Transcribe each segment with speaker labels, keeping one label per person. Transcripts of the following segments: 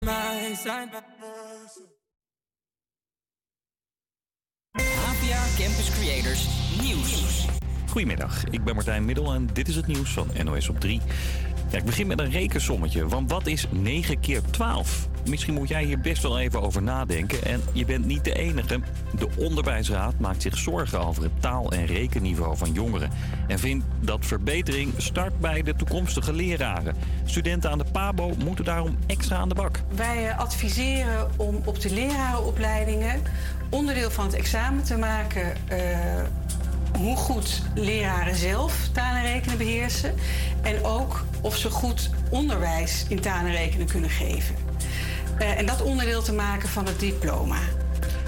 Speaker 1: APA Campus Creators Nieuws.
Speaker 2: Goedemiddag, ik ben Martijn Middel en dit is het nieuws van NOS op 3. Ik begin met een rekensommetje, want wat is 9 keer 12? Misschien moet jij hier best wel even over nadenken en je bent niet de enige. De Onderwijsraad maakt zich zorgen over het taal- en rekenniveau van jongeren. En vindt dat verbetering start bij de toekomstige leraren. Studenten aan de PABO moeten daarom extra aan de bak.
Speaker 3: Wij eh, adviseren om op de lerarenopleidingen onderdeel van het examen te maken eh, hoe goed leraren zelf taal en rekenen beheersen. En ook of ze goed onderwijs in taal en rekenen kunnen geven. Eh, en dat onderdeel te maken van het diploma.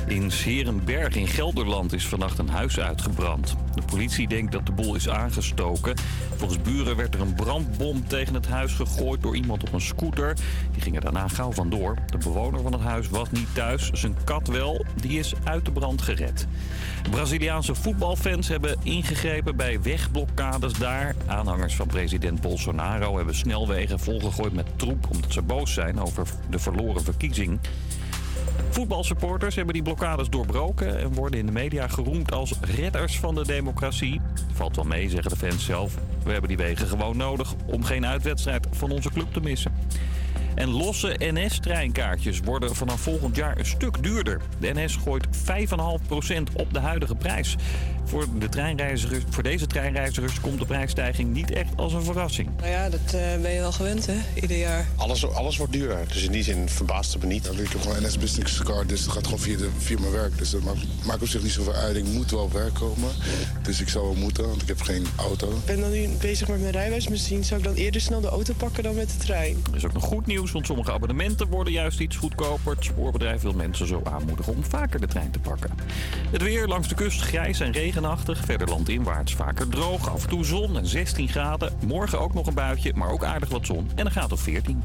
Speaker 2: In Serenberg in Gelderland is vannacht een huis uitgebrand. De politie denkt dat de boel is aangestoken. Volgens buren werd er een brandbom tegen het huis gegooid door iemand op een scooter. Die ging er daarna gauw vandoor. De bewoner van het huis was niet thuis. Zijn kat wel. Die is uit de brand gered. Braziliaanse voetbalfans hebben ingegrepen bij wegblokkades daar. Aanhangers van president Bolsonaro hebben snelwegen volgegooid met troep omdat ze boos zijn over de verloren verkiezing. Voetbalsupporters hebben die blokkades doorbroken en worden in de media geroemd als redders van de democratie. Valt wel mee, zeggen de fans zelf. We hebben die wegen gewoon nodig om geen uitwedstrijd van onze club te missen. En losse NS-treinkaartjes worden vanaf volgend jaar een stuk duurder. De NS gooit 5,5% op de huidige prijs. Voor, de treinreizigers, voor deze treinreizigers komt de prijsstijging niet echt als een verrassing.
Speaker 4: Nou ja, dat eh, ben je wel gewend, hè? Ieder jaar.
Speaker 5: Alles, alles wordt duurder. Dus in die zin verbaast het me niet.
Speaker 6: Ik heb gewoon NS Business Card, dus het gaat gewoon via, de, via mijn werk. Dus dat maakt, maakt op zich niet zoveel uit. Ik moet wel op werk komen. Dus ik zou wel moeten, want ik heb geen auto.
Speaker 4: Ik ben dan nu bezig met mijn rijbewijs. Misschien zou ik dan eerder snel de auto pakken dan met de trein.
Speaker 2: Er is ook nog goed nieuws, want sommige abonnementen worden juist iets goedkoper. Het spoorbedrijf wil mensen zo aanmoedigen om vaker de trein te pakken. Het weer langs de kust grijs en regenachtig. Verder landinwaarts vaker droog, af en toe zon en 16 graden. Morgen ook nog een buitje, maar ook aardig wat zon en een graad of 14.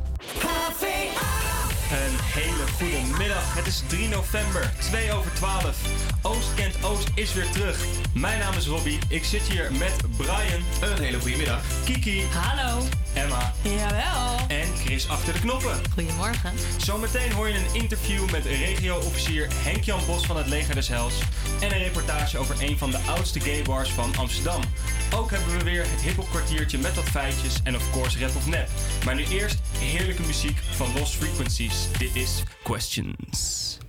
Speaker 7: Een hele goede middag. Het is 3 november, 2 over 12. Oost kent Oost is weer terug. Mijn naam is Robbie. Ik zit hier met Brian. Een hele goede middag. Kiki.
Speaker 8: Hallo.
Speaker 7: Emma.
Speaker 8: Jawel.
Speaker 7: En Chris achter de knoppen.
Speaker 8: Goedemorgen.
Speaker 7: Zometeen hoor je een interview met regio-officier Henk-Jan Bos van het Leger des Hels. En een reportage over een van de oudste gay bars van Amsterdam. Ook hebben we weer het hiphop kwartiertje met wat feitjes en of course rap of nep. Maar nu eerst heerlijke muziek van Lost Frequencies. Is Questions.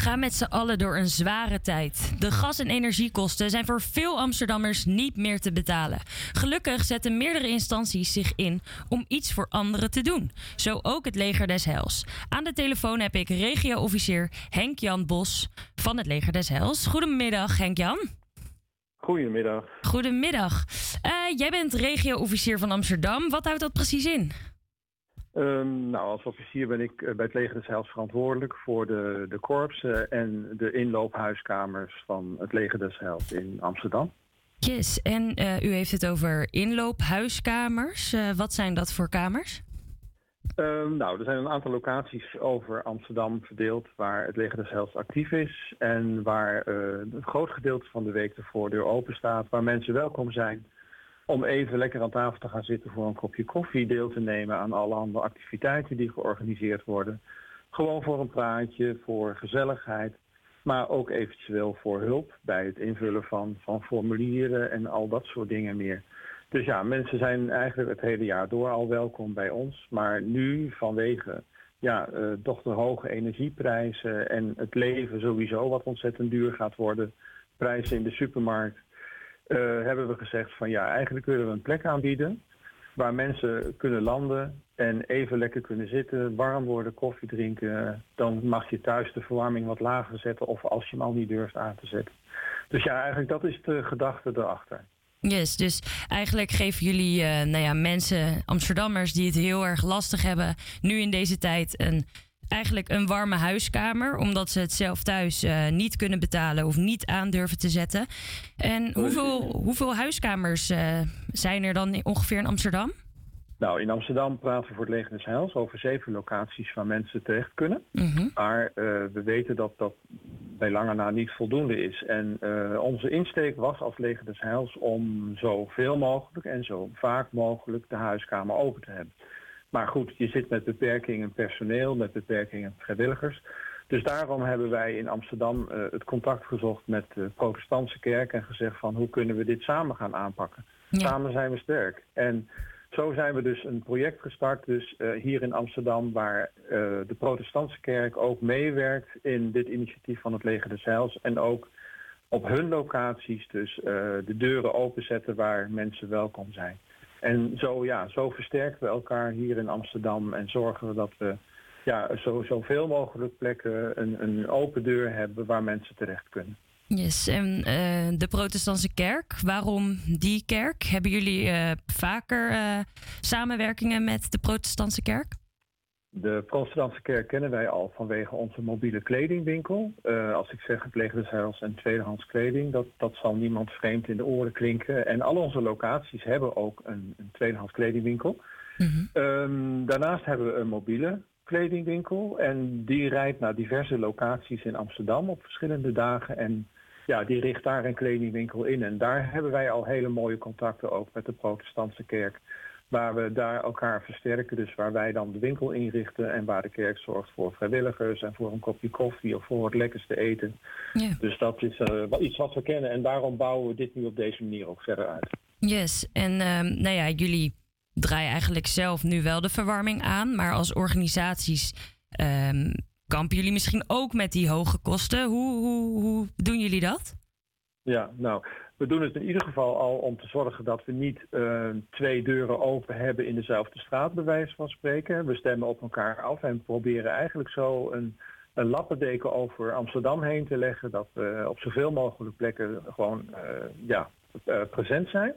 Speaker 9: Gaan met z'n allen door een zware tijd. De gas- en energiekosten zijn voor veel Amsterdammers niet meer te betalen. Gelukkig zetten meerdere instanties zich in om iets voor anderen te doen. Zo ook het Leger des Heils. Aan de telefoon heb ik regio-officier Henk-Jan Bos van het Leger des Heils. Goedemiddag, Henk-Jan.
Speaker 10: Goedemiddag.
Speaker 9: Goedemiddag. Eh, jij bent regio-officier van Amsterdam. Wat houdt dat precies in?
Speaker 10: Ehm, nou, als officier ben ik eh, bij het Leger des Heils verantwoordelijk voor de, de korpsen en de inloophuiskamers van het Leger des Heils in Amsterdam.
Speaker 9: Yes, en eh, u heeft het over inloophuiskamers. Eh, wat zijn dat voor kamers?
Speaker 10: Ehm, nou, er zijn een aantal locaties over Amsterdam verdeeld waar het Leger des Heils actief is en waar een groot gedeelte van de week de voordeur open staat, waar mensen welkom zijn om even lekker aan tafel te gaan zitten voor een kopje koffie, deel te nemen aan alle andere activiteiten die georganiseerd worden. Gewoon voor een praatje, voor gezelligheid, maar ook eventueel voor hulp bij het invullen van, van formulieren en al dat soort dingen meer. Dus ja, mensen zijn eigenlijk het hele jaar door al welkom bij ons. Maar nu vanwege ja, eh, toch de hoge energieprijzen en het leven sowieso wat ontzettend duur gaat worden, prijzen in de supermarkt, hebben we gezegd van ja, eigenlijk willen we een plek aanbieden waar mensen kunnen landen en even lekker kunnen zitten, warm worden, koffie drinken. Dan mag je thuis de verwarming wat lager zetten of als je hem al niet durft aan te zetten. Dus ja, eigenlijk dat is de gedachte erachter.
Speaker 9: Yes, dus eigenlijk geven jullie eh, nou ja, mensen, Amsterdammers die het heel erg lastig hebben, nu in deze tijd een, eigenlijk een warme huiskamer, omdat ze het zelf thuis eh, niet kunnen betalen of niet aan durven te zetten. En hoeveel, hoeveel huiskamers eh, zijn er dan ongeveer in Amsterdam?
Speaker 10: Nou, in Amsterdam praten we voor het Leger des Heils over zeven locaties waar mensen terecht kunnen.
Speaker 9: Mhm.
Speaker 10: Maar eh, we weten dat dat bij lange na niet voldoende is. En onze insteek was als Leger des Heils om zoveel mogelijk en zo vaak mogelijk de huiskamer open te hebben. Maar goed, je zit met beperkingen personeel, met beperkingen vrijwilligers. Dus daarom hebben wij in Amsterdam eh, het contact gezocht met de protestantse kerk en gezegd van hoe kunnen we dit samen gaan aanpakken. Samen zijn we sterk. En zo zijn we dus een project gestart, dus eh, hier in Amsterdam, waar eh, de protestantse kerk ook meewerkt in dit initiatief van het Leger des Heils. En ook op hun locaties dus de deuren openzetten waar mensen welkom zijn. En zo, ja, zo versterken we elkaar hier in Amsterdam en zorgen we dat we ja, zo, zoveel mogelijk plekken een, een open deur hebben waar mensen terecht kunnen.
Speaker 9: Yes, en eh, de protestantse kerk, waarom die kerk? Hebben jullie eh, vaker eh, samenwerkingen met de protestantse kerk?
Speaker 10: De protestantse kerk kennen wij al vanwege onze mobiele kledingwinkel. Eh, als ik zeg des Heils en tweedehands kleding, dat, dat zal niemand vreemd in de oren klinken. En al onze locaties hebben ook een, een tweedehands kledingwinkel. Ehm, daarnaast hebben we een mobiele kledingwinkel en die rijdt naar diverse locaties in Amsterdam op verschillende dagen. En ja, die richt daar een kledingwinkel in. En daar hebben wij al hele mooie contacten ook met de protestantse kerk. Waar we daar elkaar versterken. Dus waar wij dan de winkel inrichten en waar de kerk zorgt voor vrijwilligers en voor een kopje koffie of voor het lekkerste eten.
Speaker 9: Ja.
Speaker 10: Dus dat is eh, iets wat we kennen en daarom bouwen we dit nu op deze manier ook verder uit.
Speaker 9: Yes, en ehm, nou ja, jullie draaien eigenlijk zelf nu wel de verwarming aan, maar als organisaties ehm, kampen jullie misschien ook met die hoge kosten. Hoe, hoe, hoe doen jullie dat?
Speaker 10: Ja, nou, we doen het in ieder geval al om te zorgen dat we niet eh, twee deuren open hebben in dezelfde straat, bij wijze van spreken. We stemmen op elkaar af en proberen eigenlijk zo een, een lappendeken over Amsterdam heen te leggen. Dat we op zoveel mogelijk plekken gewoon eh, ja, eh, present zijn.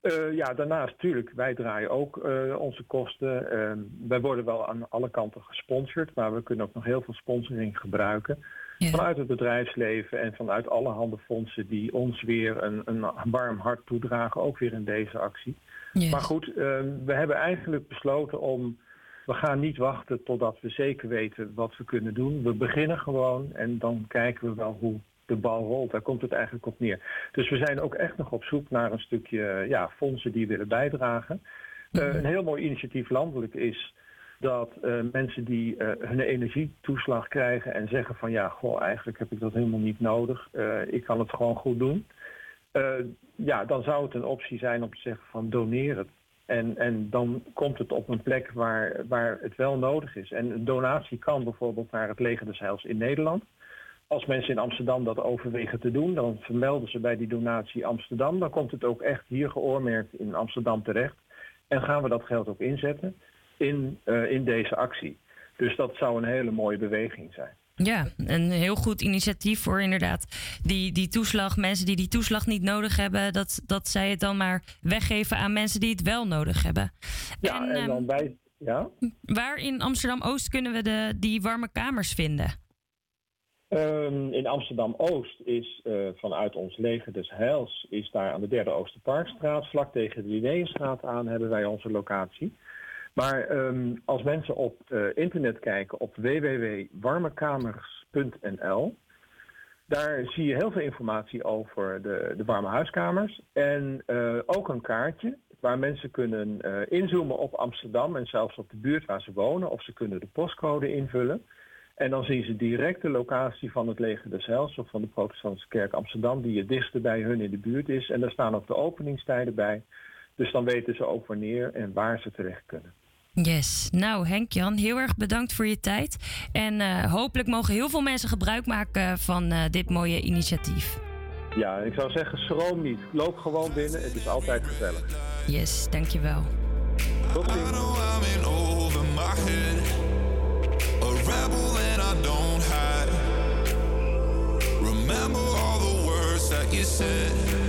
Speaker 10: Eh, ja, daarnaast natuurlijk, wij draaien ook onze kosten. Eh, wij worden wel aan alle kanten gesponsord, maar we kunnen ook nog heel veel sponsoring gebruiken. Vanuit het bedrijfsleven en vanuit allerhande fondsen die ons weer een, een warm hart toedragen, ook weer in deze actie. Maar goed, eh, we hebben eigenlijk besloten om, we gaan niet wachten totdat we zeker weten wat we kunnen doen. We beginnen gewoon en dan kijken we wel hoe de bal rolt. Daar komt het eigenlijk op neer. Dus we zijn ook echt nog op zoek naar een stukje ja, fondsen die willen bijdragen. Eh, een heel mooi initiatief landelijk is dat eh, mensen die eh, hun energietoeslag krijgen en zeggen van ja, goh, eigenlijk heb ik dat helemaal niet nodig. Eh, ik kan het gewoon goed doen. Ja, dan zou het een optie zijn om te zeggen van doneer het.
Speaker 11: En, en dan komt het op een plek waar, waar het wel nodig is. En een donatie kan bijvoorbeeld naar het Leger des Heils in Nederland. Als mensen in Amsterdam dat overwegen te doen, dan vermelden ze bij die donatie Amsterdam. Dan komt het ook echt hier geoormerkt in Amsterdam terecht. En gaan we dat geld ook inzetten in, eh, in deze actie. Dus dat zou een hele mooie beweging zijn.
Speaker 9: Ja, een heel goed initiatief voor inderdaad die, die toeslag. Mensen die die toeslag niet nodig hebben, dat, dat zij het dan maar weggeven aan mensen die het wel nodig hebben.
Speaker 11: Ja, en,
Speaker 9: ehm,
Speaker 11: dan bij... Ja?
Speaker 9: Waar in Amsterdam-Oost kunnen we de, die warme kamers vinden?
Speaker 11: Ehm, in Amsterdam-Oost is eh, vanuit ons leger des Heils... is daar aan de derde Oosterparkstraat... vlak tegen de Linnéestraat aan hebben wij onze locatie. Maar ehm, als mensen op eh, internet kijken op www.warmekamers.nl... daar zie je heel veel informatie over de, de warme huiskamers. En eh, ook een kaartje waar mensen kunnen eh, inzoomen op Amsterdam... en zelfs op de buurt waar ze wonen. Of ze kunnen de postcode invullen... En dan zien ze direct de locatie van het leger des Heils of van de protestantse kerk Amsterdam, die het dichtste bij hun in de buurt is. En daar staan ook de openingstijden bij. Dus dan weten ze ook wanneer en waar ze terecht kunnen.
Speaker 9: Yes. Nou, Henk-Jan, heel erg bedankt voor je tijd. En eh, hopelijk mogen heel veel mensen gebruik maken van eh, dit mooie initiatief.
Speaker 11: Ja, ik zou zeggen, schroom niet. Loop gewoon binnen, het is altijd gezellig.
Speaker 9: Yes, dankjewel.
Speaker 11: Tot ziens.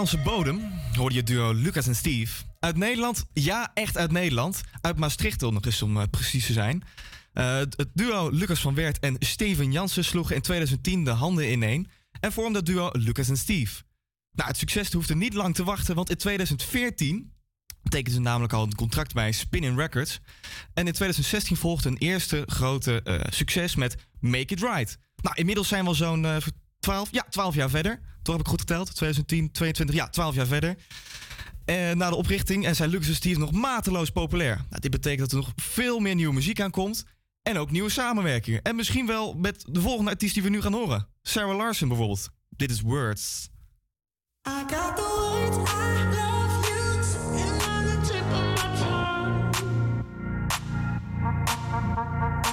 Speaker 12: Nederlandse bodem hoorde je duo Lucas en Steve. Uit Nederland, ja, echt uit Nederland. Uit Maastricht nog eens om eh, precies te zijn. Eh, het duo Lucas van Wert en Steven Jansen sloegen in 2010 de handen ineen en vormden het duo Lucas en Steve. Nou, het succes hoefde niet lang te wachten, want in 2014 tekenden ze namelijk al een contract bij Spinning Records. En in 2016 volgde een eerste grote eh, succes met Make It Right. Nou, inmiddels zijn wel zo'n 12, ja, 12 jaar verder. Toch heb ik goed geteld. 2010, 22, ja, 12 jaar verder. Na de oprichting en zijn luxus nog mateloos populair. Nou, dit betekent dat er nog veel meer nieuwe muziek aankomt. En ook nieuwe samenwerkingen. En misschien wel met de volgende artiest die we nu gaan horen. Sarah Larsen bijvoorbeeld. Dit is Words.
Speaker 13: I got the words I love.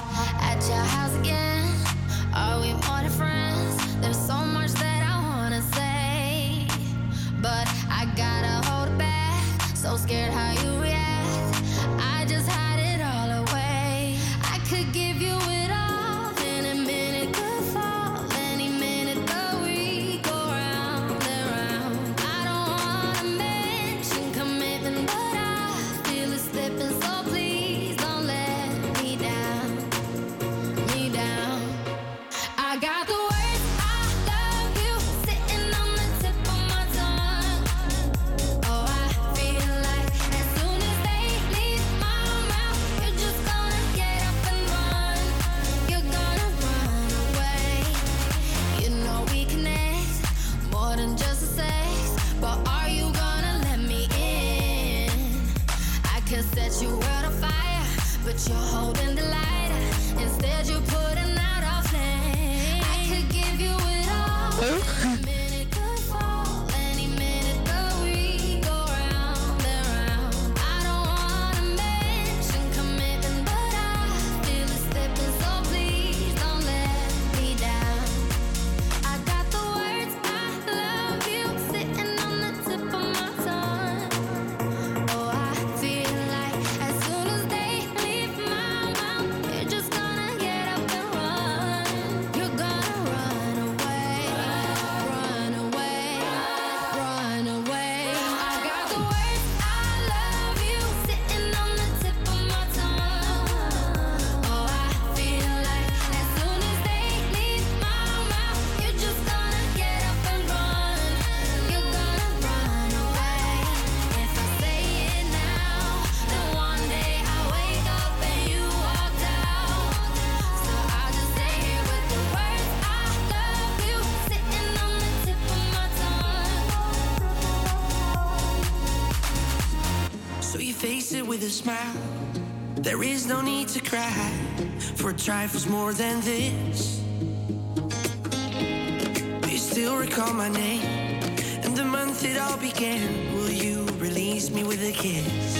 Speaker 14: smile. There is no need to cry for trifles more than this. Do you still recall my name and the month it all began? Will you release me with a kiss?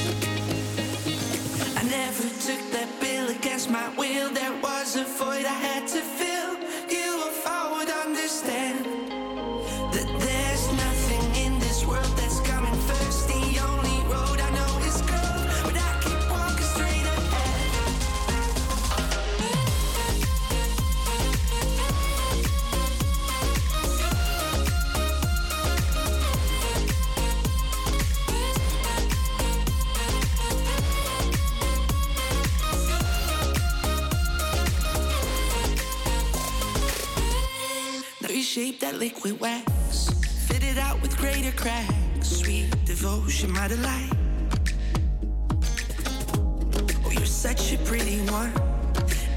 Speaker 14: liquid wax. fitted out with greater cracks. Sweet devotion, my delight. Oh, you're such a pretty one.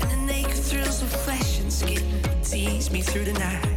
Speaker 14: And the naked thrills of flesh and skin tease me through the night.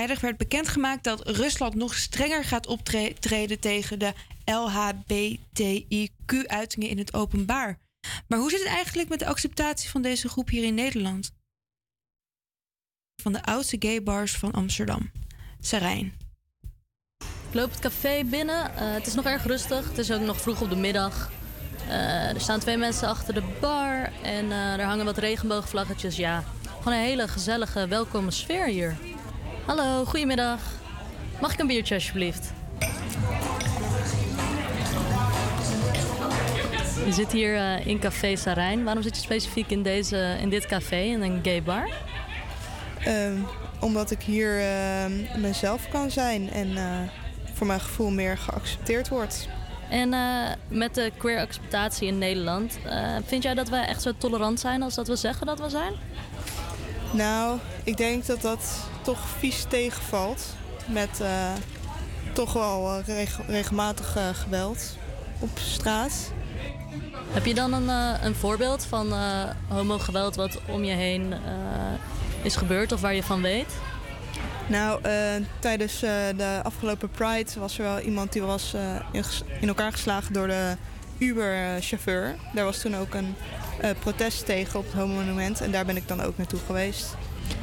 Speaker 15: Vrijdag werd bekendgemaakt dat Rusland nog strenger gaat optreden tegen de LHBTIQ-uitingen in het openbaar. Maar hoe zit het eigenlijk met de acceptatie van deze groep hier in Nederland? Van de oudste gaybars van Amsterdam. Sarijn.
Speaker 16: Ik loop het café binnen. Eh, het is nog erg rustig. Het is ook nog vroeg op de middag. Eh, er staan twee mensen achter de bar en eh, er hangen wat regenboogvlaggetjes. Ja, gewoon een hele gezellige, welkome sfeer hier. Hallo, goedemiddag. Mag ik een biertje alsjeblieft? Je zit hier eh, in Café Sarijn. Waarom zit je specifiek in, deze, in dit café, in een gay bar?
Speaker 17: Ehm, omdat ik hier ehm, mezelf kan zijn en eh, voor mijn gevoel meer geaccepteerd word.
Speaker 16: En eh, met de queer acceptatie in Nederland, vind jij dat wij echt zo tolerant zijn als dat we zeggen dat we zijn?
Speaker 17: Nou, ik denk dat dat toch vies tegenvalt. Met eh, toch wel eh, reg- regelmatig eh, geweld op straat.
Speaker 16: Heb je dan een, een voorbeeld van homogeweld wat om je heen is gebeurd of waar je van weet?
Speaker 17: Nou, tijdens de afgelopen Pride was er wel iemand die was in, in elkaar geslagen door de Uber-chauffeur. Daar was toen ook een protest tegen op het Homo-monument en daar ben ik dan ook naartoe geweest.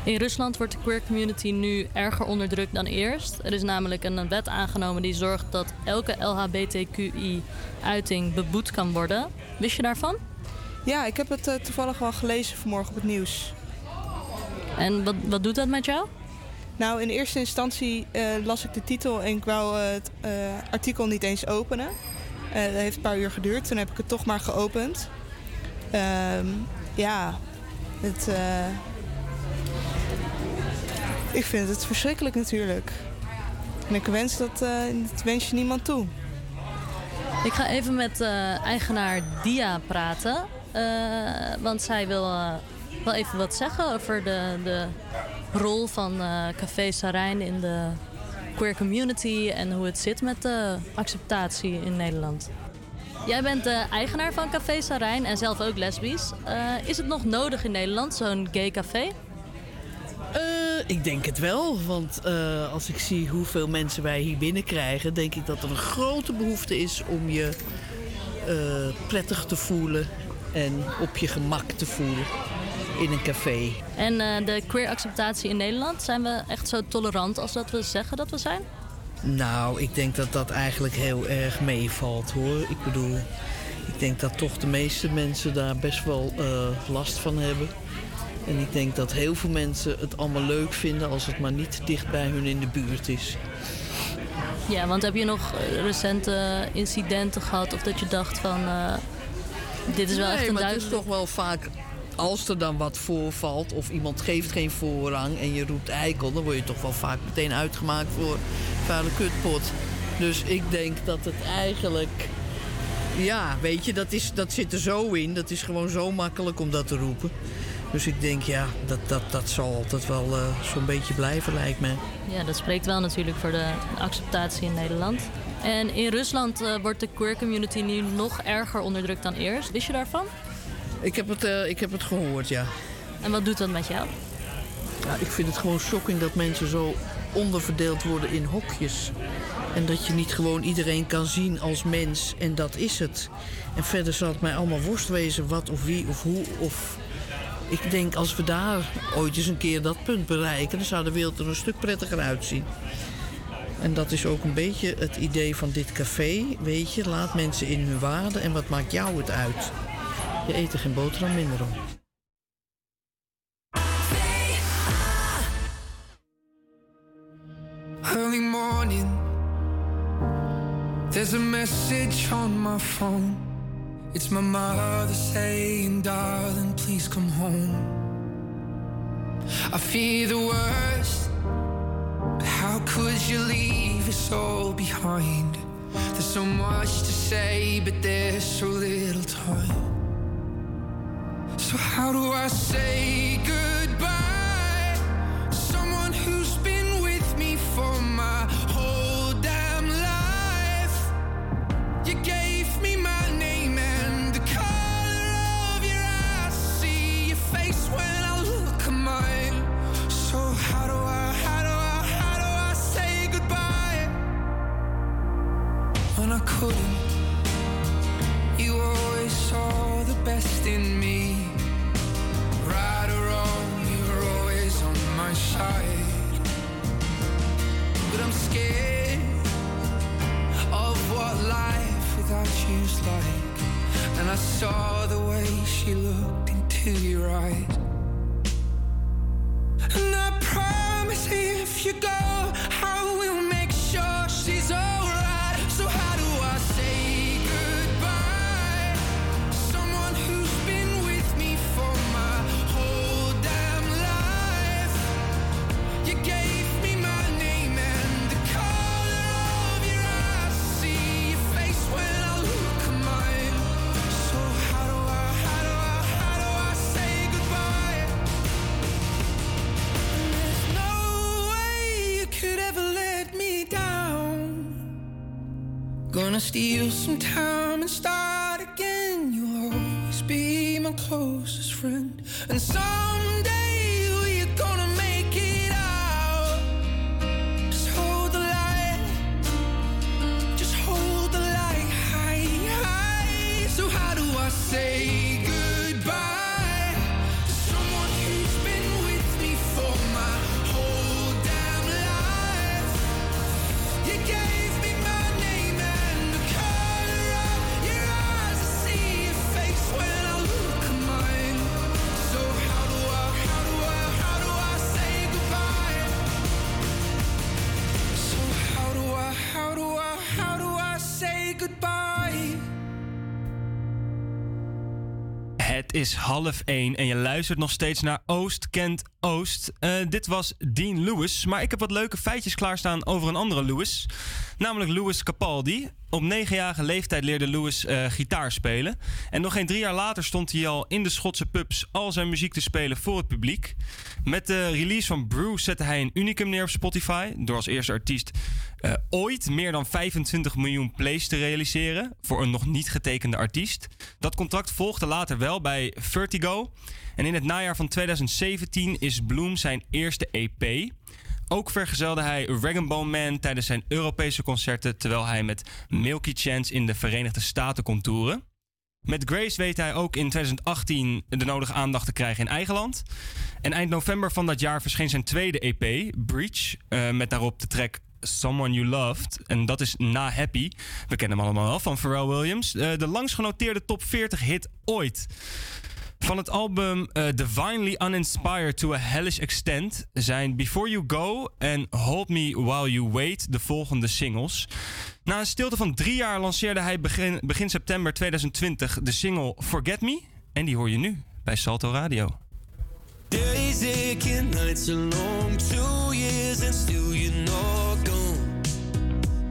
Speaker 16: In Rusland wordt de queer community nu erger onderdrukt dan eerst. Er is namelijk een wet aangenomen die zorgt dat elke LHBTQI-uiting beboet kan worden. Wist je daarvan?
Speaker 17: Ja, ik heb het eh, toevallig wel gelezen vanmorgen op het nieuws.
Speaker 16: En wat, wat doet dat met jou?
Speaker 17: Nou, in eerste instantie eh, las ik de titel en ik wou eh, het eh, artikel niet eens openen. Eh, dat heeft een paar uur geduurd. Toen heb ik het toch maar geopend. Ehm, ja, het, eh, ik vind het verschrikkelijk natuurlijk. En ik wens dat, eh, dat wens je niemand toe.
Speaker 16: Ik ga even met eh, eigenaar Dia praten. want zij wil wel even wat zeggen over de, de rol van Café Sarijn in de queer community en hoe het zit met de acceptatie in Nederland. Jij bent de eigenaar van Café Sarijn en zelf ook lesbisch. Eh, is het nog nodig in Nederland, zo'n gay café?
Speaker 18: Eh, ik denk het wel, want eh, als ik zie hoeveel mensen wij hier binnenkrijgen, denk ik dat er een grote behoefte is om je prettig te voelen en op je gemak te voelen in een café.
Speaker 16: En de queer acceptatie in Nederland, zijn we echt zo tolerant als dat we zeggen dat we zijn?
Speaker 18: Nou, ik denk dat dat eigenlijk heel erg meevalt hoor. Ik bedoel, ik denk dat toch de meeste mensen daar best wel eh, last van hebben. En ik denk dat heel veel mensen het allemaal leuk vinden als het maar niet dicht bij hun in de buurt is.
Speaker 16: Ja, want heb je nog recente incidenten gehad of dat je dacht van eh, dit is wel
Speaker 18: nee,
Speaker 16: echt een
Speaker 18: maar het is toch wel vaak als er dan wat voorvalt of iemand geeft geen voorrang en je roept eikel, dan word je toch wel vaak meteen uitgemaakt voor vuile kutpot. Dus ik denk dat het eigenlijk, ja, weet je, dat, is, dat zit er zo in. Dat is gewoon zo makkelijk om dat te roepen. Dus ik denk, ja, dat, dat, dat zal altijd wel eh, zo'n beetje blijven, lijkt me.
Speaker 16: Ja, dat spreekt wel natuurlijk voor de acceptatie in Nederland. En in Rusland eh, wordt de queer community nu nog erger onderdrukt dan eerst. Wist je daarvan?
Speaker 18: Ik heb het, eh, ik heb het gehoord, ja.
Speaker 16: En wat doet dat met jou?
Speaker 18: Ja, ik vind het gewoon shocking dat mensen zo onderverdeeld worden in hokjes. En dat je niet gewoon iedereen kan zien als mens en dat is het. En verder zal het mij allemaal worst wezen wat of wie of hoe of... Ik denk als we daar ooit eens een keer dat punt bereiken... dan zou de wereld er een stuk prettiger uitzien. En dat is ook een beetje het idee van dit café. Weet je, laat mensen in hun waarde en wat maakt jou het uit? Je eet er geen boterham minder om.
Speaker 19: Early morning, there's a message on my phone. It's my mother saying, Darling, please come home. I fear the worst, but how could you leave us all behind? There's so much to say, but there's so little time. So, how do I say goodbye? Someone who's been with me for my whole damn life. You gave me my name and the color of your eyes. See your face when I look at mine. So how do I, how do I, how do I say goodbye when I couldn't? You always saw the best in me. Side. But I'm scared of what life without you's like. And I saw the way she looked into your eyes. And I promise if you go, I will make sure she's alright. Gonna steal some time and start again. You'll always be my closest friend. And someday
Speaker 20: Het is half één en je luistert nog steeds naar Oost kent Oost. Eh, dit was Dean Lewis, maar ik heb wat leuke feitjes klaarstaan over een andere Lewis. Namelijk Lewis Capaldi. Op negenjarige leeftijd leerde Lewis eh, gitaar spelen. En nog geen drie jaar later stond hij al in de Schotse pubs al zijn muziek te spelen voor het publiek. Met de release van Brew zette hij een unicum neer op Spotify. Door als eerste artiest eh, ooit meer dan 25 miljoen plays te realiseren. Voor een nog niet getekende artiest. Dat contract volgde later wel bij Vertigo. En in het najaar van 2017 is Bloom zijn eerste EP. Ook vergezelde hij Rag Bone Man tijdens zijn Europese concerten, terwijl hij met Milky Chance in de Verenigde Staten kon toeren. Met Grace weet hij ook in 2018 de nodige aandacht te krijgen in eigen land. En eind november van dat jaar verscheen zijn tweede EP, Breach, eh, met daarop de track Someone You Loved. En dat is na Happy. We kennen hem allemaal wel van Pharrell Williams. Eh, de langst genoteerde top 40 hit ooit. Van het album eh, Divinely Uninspired to a Hellish Extent zijn Before You Go en Hold Me While You Wait de volgende singles. Na een stilte van drie jaar lanceerde hij begin, begin september 2020 de single Forget Me. En die hoor je nu bij Salto Radio.
Speaker 7: Days nights long, two years and still.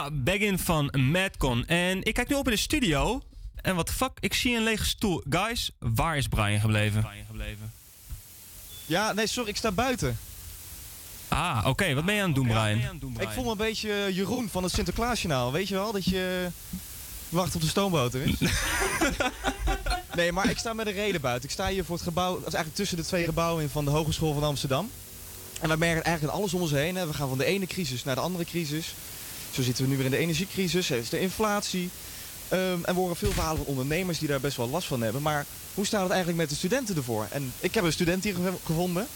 Speaker 20: Ja, Baggin van Madcon. En ik kijk nu op in de studio. En wat de fuck, ik zie een lege stoel. Guys, waar is Brian gebleven?
Speaker 12: Ja, nee, sorry, ik sta buiten.
Speaker 20: Ah, oké. Wat ben je aan het doen, Brian?
Speaker 12: Ik voel me een beetje Jeroen van het Sinterklaasjournaal. Weet je wel, dat je wacht op de stoomboot er is. nee, maar ik sta met een reden buiten. Ik sta hier voor het gebouw, dat is eigenlijk tussen de twee gebouwen in van de Hogeschool van Amsterdam. En we merken eigenlijk alles om ons heen. Hè. We gaan van de ene crisis naar de andere crisis. Zo zitten we nu weer in de energiecrisis, er is de inflatie. Ehm, en we horen veel verhalen van ondernemers die daar best wel last van hebben. Maar hoe staat het eigenlijk met de studenten ervoor? En ik heb een student hier gev- gevonden.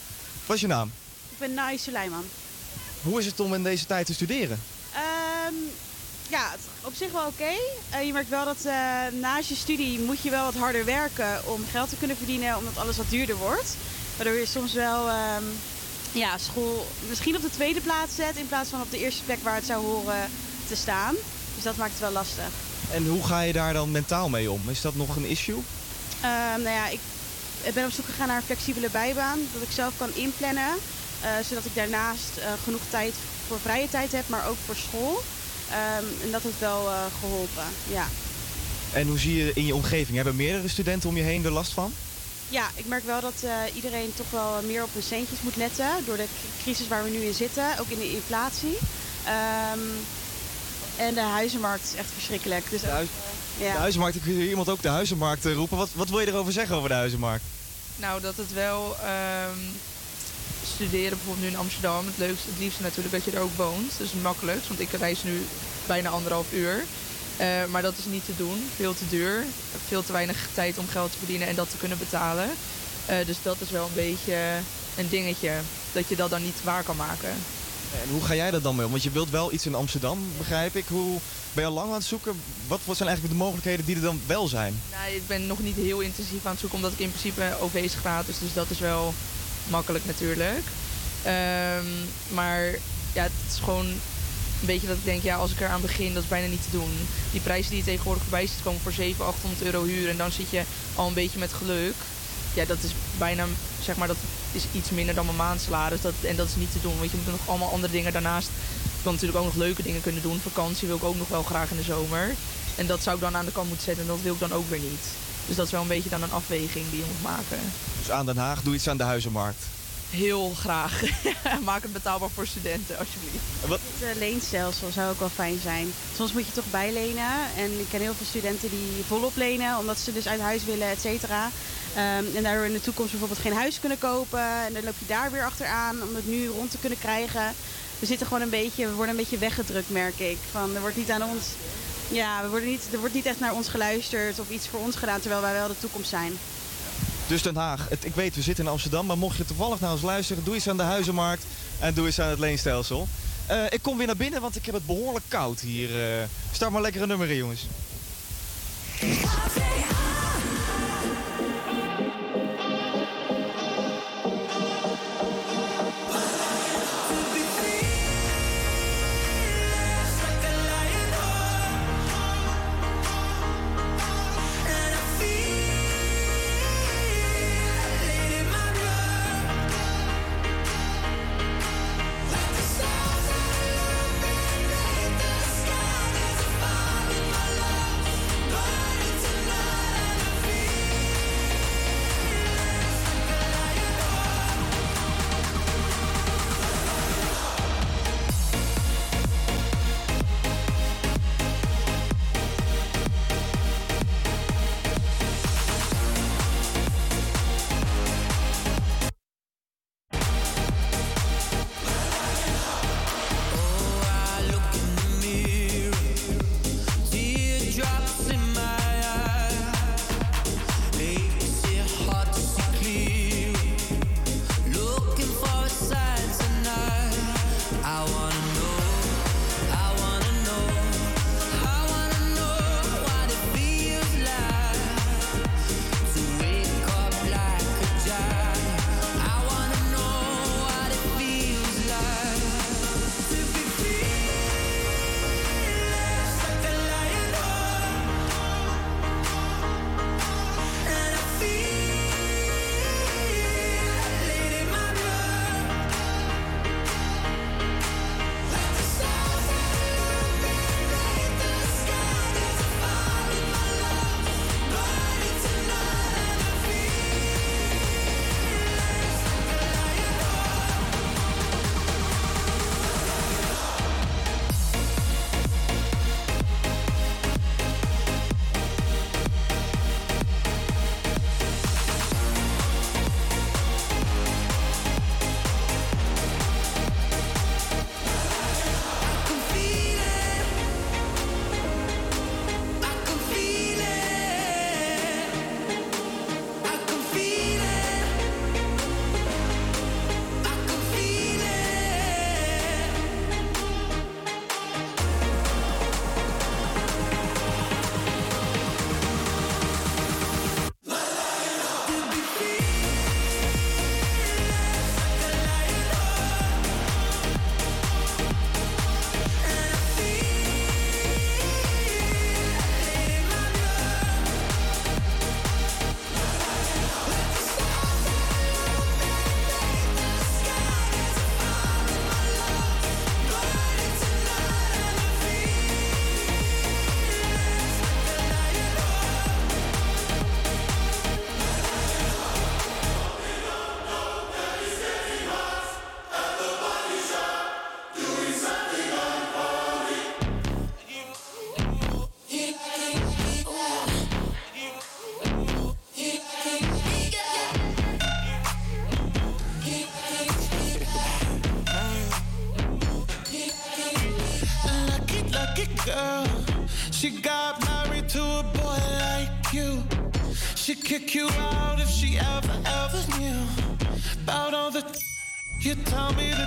Speaker 12: Wat is je naam?
Speaker 21: Ik ben Nai Suleiman.
Speaker 12: Hoe is het om in deze tijd te studeren?
Speaker 21: Ehm, ja, op zich wel oké. Eh, je merkt wel dat eh, naast je studie moet je wel wat harder werken om geld te kunnen verdienen, omdat alles wat duurder wordt. Waardoor je soms wel ehm, ja, school misschien op de tweede plaats zet in plaats van op de eerste plek waar het zou horen te staan. Dus dat maakt het wel lastig.
Speaker 12: En hoe ga je daar dan mentaal mee om? Is dat nog een issue?
Speaker 21: Ehm, nou ja, ik ben op zoek gegaan naar een flexibele bijbaan. Dat ik zelf kan inplannen. eh, zodat ik daarnaast eh, genoeg tijd voor vrije tijd heb, maar ook voor school. Ehm, en dat heeft wel eh, geholpen, ja.
Speaker 12: En hoe zie je in je omgeving? Hebben meerdere studenten om je heen er last van?
Speaker 21: Ja, ik merk wel dat eh, iedereen toch wel meer op hun centjes moet letten. Door de crisis waar we nu in zitten, ook in de inflatie. Ehm, en de huizenmarkt is echt verschrikkelijk. Dus
Speaker 12: De, huis-
Speaker 21: ja.
Speaker 12: de huizenmarkt, ik wil hier iemand ook de huizenmarkt eh, roepen. Wat, wat wil je erover zeggen over de huizenmarkt?
Speaker 22: Nou, dat het wel ehm, studeren bijvoorbeeld nu in Amsterdam. Het leukste, het liefste natuurlijk dat je er ook woont. Dus het makkelijkst, want ik reis nu bijna anderhalf uur. Eh, maar dat is niet te doen. Veel te duur. Veel te weinig tijd om geld te verdienen en dat te kunnen betalen. Eh, dus dat is wel een beetje een dingetje. Dat je dat dan niet waar kan maken.
Speaker 12: En hoe ga jij dat dan mee om? Want je wilt wel iets in Amsterdam, begrijp ik. Hoe ben je al lang aan het zoeken? Wat, wat zijn eigenlijk de mogelijkheden die er dan wel zijn?
Speaker 22: Nou, ik ben nog niet heel intensief aan het zoeken, omdat ik in principe OV is gratis. Dus dat is wel makkelijk natuurlijk. Ehm, maar ja, het is gewoon een beetje dat ik denk, ja, als ik eraan begin, dat is bijna niet te doen. Die prijzen die je tegenwoordig voorbij ziet komen voor 700, 800 euro huur en dan zit je al een beetje met geluk. Ja, dat is bijna, zeg maar, dat is iets minder dan mijn maandsalaris. Dat, en dat is niet te doen, want je moet nog allemaal andere dingen daarnaast. Ik wil natuurlijk ook nog leuke dingen kunnen doen. Vakantie wil ik ook nog wel graag in de zomer. En dat zou ik dan aan de kant moeten zetten en dat wil ik dan ook weer niet. Dus dat is wel een beetje dan een afweging die je moet maken.
Speaker 12: Dus aan Den Haag, doe iets aan de huizenmarkt.
Speaker 22: Heel graag. Maak het betaalbaar voor studenten, alsjeblieft.
Speaker 12: Wat?
Speaker 21: Het eh, leenstelsel zou ook wel fijn zijn. Soms moet je toch bijlenen. En ik ken heel veel studenten die volop lenen, omdat ze dus uit huis willen, et cetera. Ehm, en daardoor in de toekomst bijvoorbeeld geen huis kunnen kopen. En dan loop je daar weer achteraan om het nu rond te kunnen krijgen. We zitten gewoon een beetje, we worden een beetje weggedrukt, merk ik. Van, er wordt niet aan ons. Ja, we worden niet, er wordt niet echt naar ons geluisterd of iets voor ons gedaan, terwijl wij wel de toekomst zijn.
Speaker 12: Dus Den Haag, ik weet, we zitten in Amsterdam, maar mocht je toevallig naar ons luisteren, doe iets aan de huizenmarkt en doe iets aan het leenstelsel. Eh, ik kom weer naar binnen, want ik heb het behoorlijk koud hier. eh. start maar lekker een nummer in, jongens.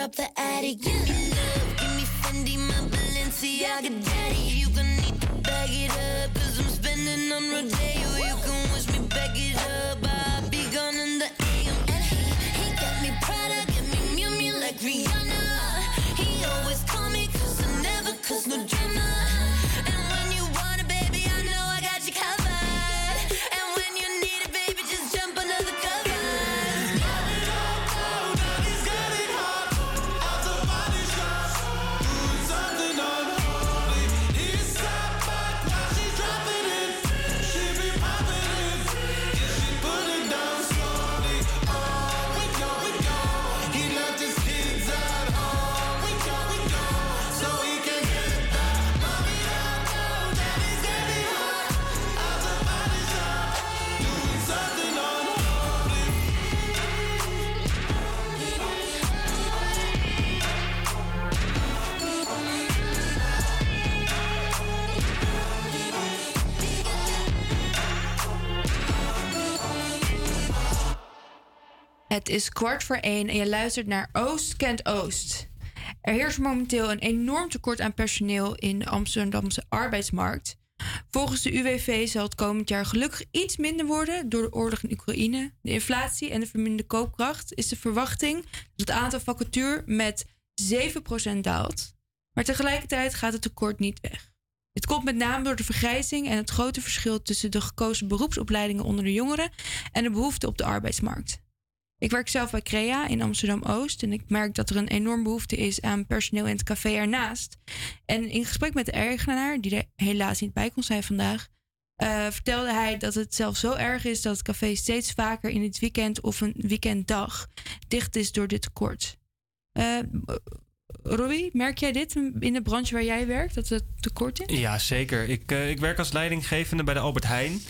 Speaker 23: Wanna drop the attic, give
Speaker 15: is kwart voor één en je luistert naar Oost kent Oost. Er heerst momenteel een enorm tekort aan personeel in de Amsterdamse arbeidsmarkt. Volgens de UWV zal het komend jaar gelukkig iets minder worden door de oorlog in Oekraïne, de inflatie en de verminderde koopkracht. Is de verwachting dat het aantal vacatures met 7% daalt. Maar tegelijkertijd gaat het tekort niet weg. Dit komt met name door de vergrijzing en het grote verschil tussen de gekozen beroepsopleidingen onder de jongeren en de behoefte op de arbeidsmarkt. Ik werk zelf bij Crea in Amsterdam Oost en ik merk dat er een enorm behoefte is aan personeel in het café ernaast. En in gesprek met de eigenaar, die er helaas niet bij kon zijn vandaag, eh, vertelde hij dat het zelfs zo erg is dat het café steeds vaker in het weekend of een weekenddag dicht is door dit tekort. Eh Robbie, merk jij dit in de branche waar jij werkt, dat het tekort is?
Speaker 20: Ja, zeker. Ik, eh, ik werk als leidinggevende bij de Albert Heijn.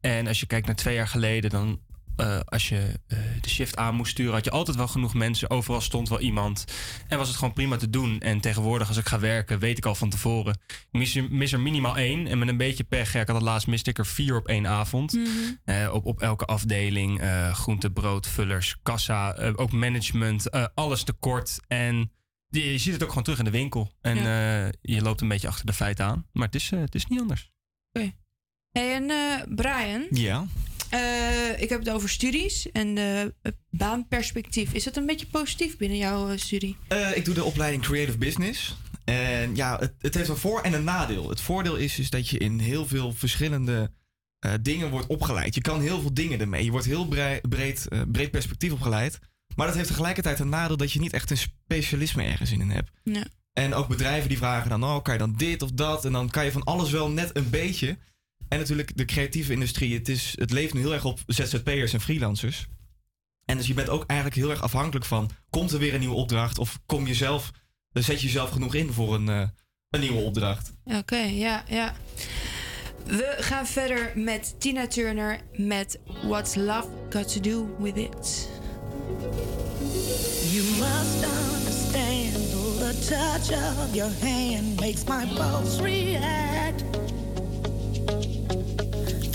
Speaker 20: En als je kijkt naar twee jaar geleden, dan eh, als je eh, de shift aan moest sturen, had je altijd wel genoeg mensen. Overal stond wel iemand. En was het gewoon prima te doen. En tegenwoordig, als ik ga werken, weet ik al van tevoren. Ik mis, er- mis er minimaal één. En met een beetje pech, ja, ik had het laatst miste ik er vier op één avond.
Speaker 15: Mhm.
Speaker 20: Eh, op, op elke afdeling. eh groente, brood, vullers, kassa, ook management. eh, alles tekort. En je ziet het ook gewoon terug in de winkel. En eh, je loopt een beetje achter de feiten aan. Maar het is, eh, het is niet anders.
Speaker 15: Hey, en eh, Brian,
Speaker 12: Ja.
Speaker 15: Eh, ik heb het over studies en het baanperspectief. Is dat een beetje positief binnen jouw eh, studie?
Speaker 12: Eh, ik doe de opleiding Creative Business. En ja, het, het heeft een voor- en een nadeel. Het voordeel is, is dat je in heel veel verschillende dingen wordt opgeleid. Je kan heel veel dingen ermee. Je wordt heel breed perspectief opgeleid. Maar dat heeft tegelijkertijd een nadeel dat je niet echt een specialisme ergens in hebt.
Speaker 15: Ja.
Speaker 12: En ook bedrijven die vragen dan, oh, kan je dan dit of dat? En dan kan je van alles wel net een beetje. En natuurlijk de creatieve industrie. Het, is, het leeft nu heel erg op ZZP'ers en freelancers. En dus je bent ook eigenlijk heel erg afhankelijk van... komt er weer een nieuwe opdracht? Of kom je zelf, dan zet je jezelf genoeg in voor een, eh, een nieuwe opdracht?
Speaker 15: Oké, ja, ja. We gaan verder met Tina Turner met What's Love Got to Do With It.
Speaker 24: You must understand the touch of your hand makes my pulse react.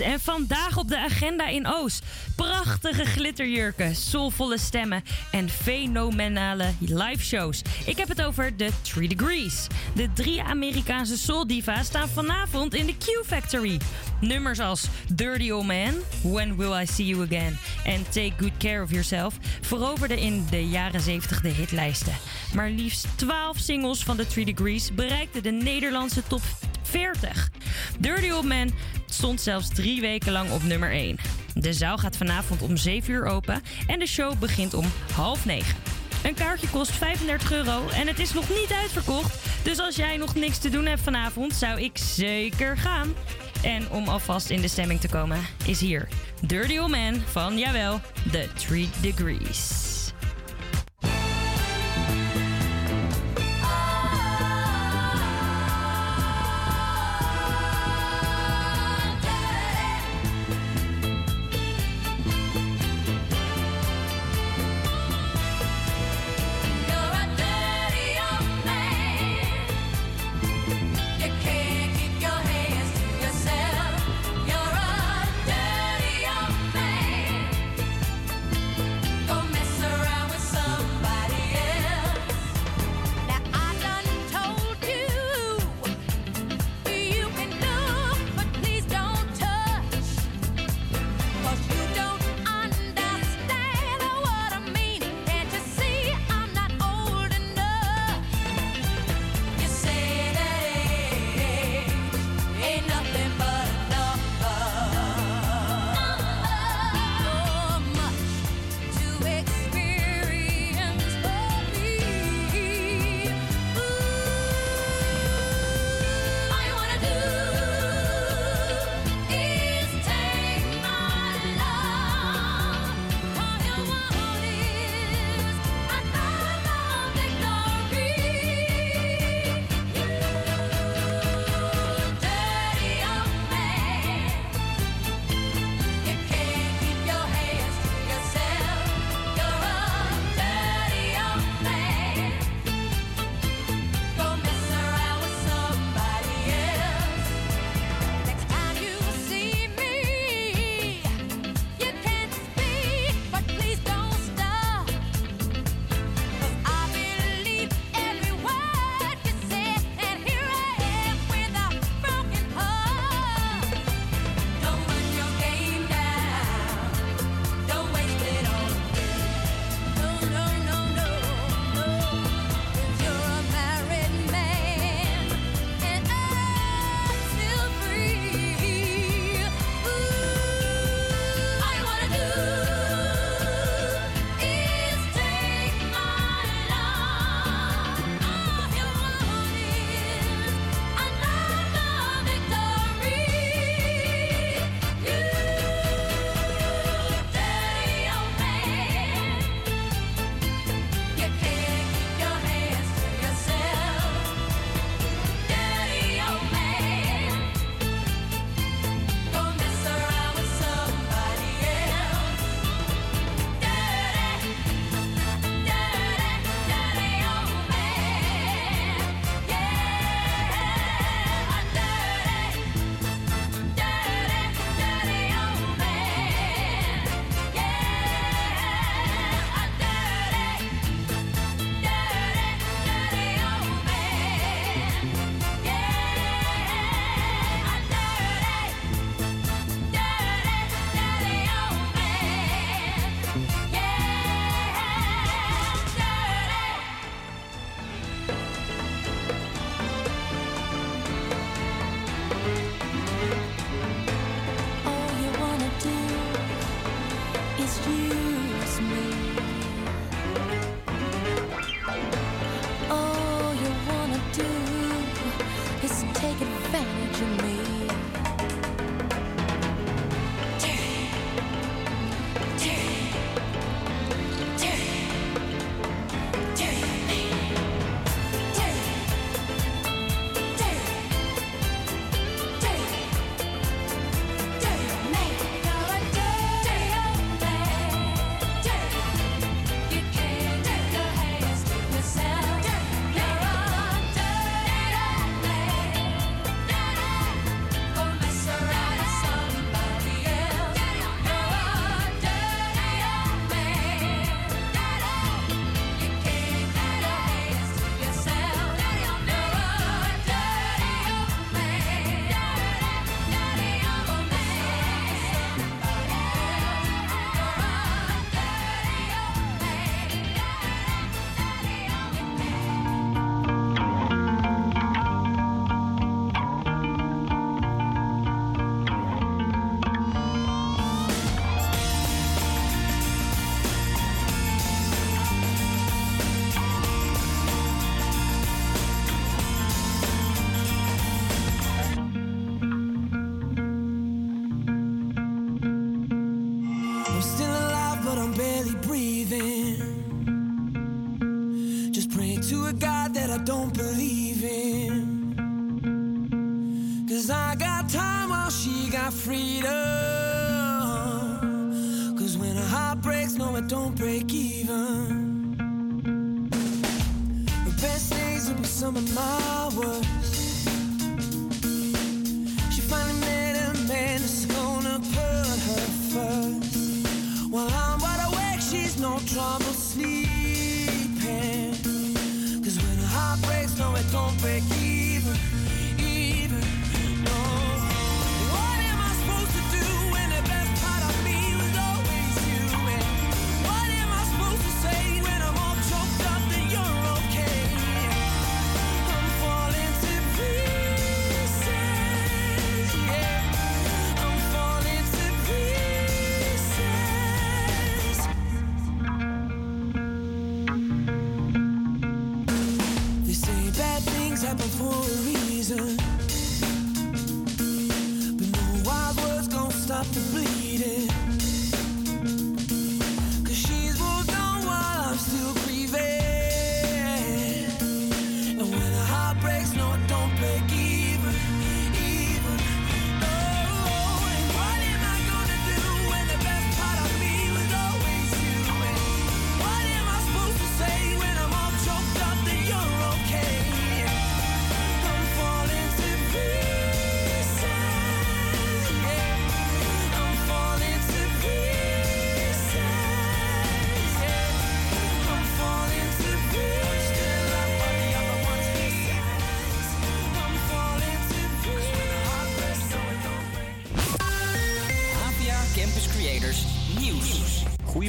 Speaker 9: En vandaag op de agenda in Oost. Prachtige glitterjurken, soulvolle stemmen en fenomenale live shows. Ik heb het over de Three Degrees. De drie Amerikaanse soul diva's staan vanavond in de Q Factory. Nummers als Dirty Old Man, When Will I See You Again en Take Good Care of Yourself veroverden in de jaren 70 de hitlijsten. Maar liefst 12 singles van de Three Degrees bereikten de Nederlandse top 40. Dirty Old Man stond zelfs drie weken lang op nummer 1. De zaal gaat vanavond om 7 uur open en de show begint om half 9. Een kaartje kost 35 euro en het is nog niet uitverkocht. Dus als jij nog niks te doen hebt vanavond, zou ik zeker gaan. En om alvast in de stemming te komen, is hier Dirty Old Man van, jawel, The Three Degrees.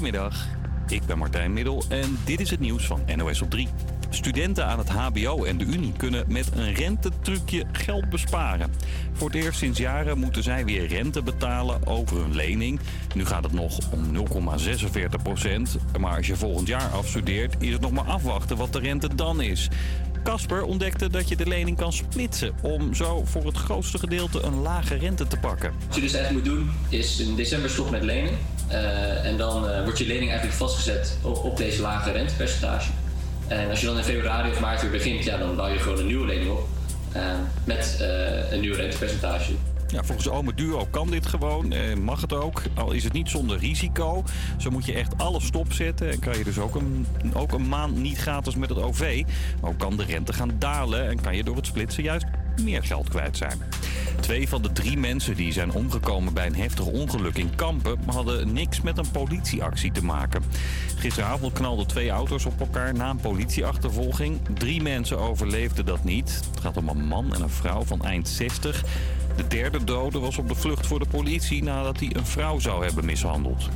Speaker 2: Goedemiddag, ik ben Martijn Middel en dit is het nieuws van NOS op 3. Studenten aan het HBO en de Unie kunnen met een rentetrucje geld besparen. Voor het eerst sinds jaren moeten zij weer rente betalen over hun lening. Nu gaat het nog om 0,46 procent. Maar als je volgend jaar afstudeert, is het nog maar afwachten wat de rente dan is. Casper ontdekte dat je de lening kan splitsen om zo voor het grootste gedeelte een lage rente te pakken.
Speaker 25: Wat je dus eigenlijk moet doen, is in december stoppen met lenen. Eh, en dan eh, wordt je lening eigenlijk vastgezet op, deze lage rentepercentage. En als je dan in februari of maart weer begint, ja, dan bouw je gewoon een nieuwe lening op. eh, met een nieuw rentepercentage.
Speaker 2: Ja, volgens Ome Duo kan dit gewoon, eh, mag het ook, al is het niet zonder risico. Zo moet je echt alles stopzetten en kan je dus ook een, ook een maand niet gratis met het OV. Ook kan de rente gaan dalen en kan je door het splitsen juist meer geld kwijt zijn. Twee van de drie mensen die zijn omgekomen bij een heftig ongeluk in Kampen hadden niks met een politieactie te maken. Gisteravond knalden twee auto's op elkaar na een politieachtervolging. Drie mensen overleefden dat niet. Het gaat om een man en een vrouw van eind 60. De derde dode was op de vlucht voor de politie nadat hij een vrouw zou hebben mishandeld.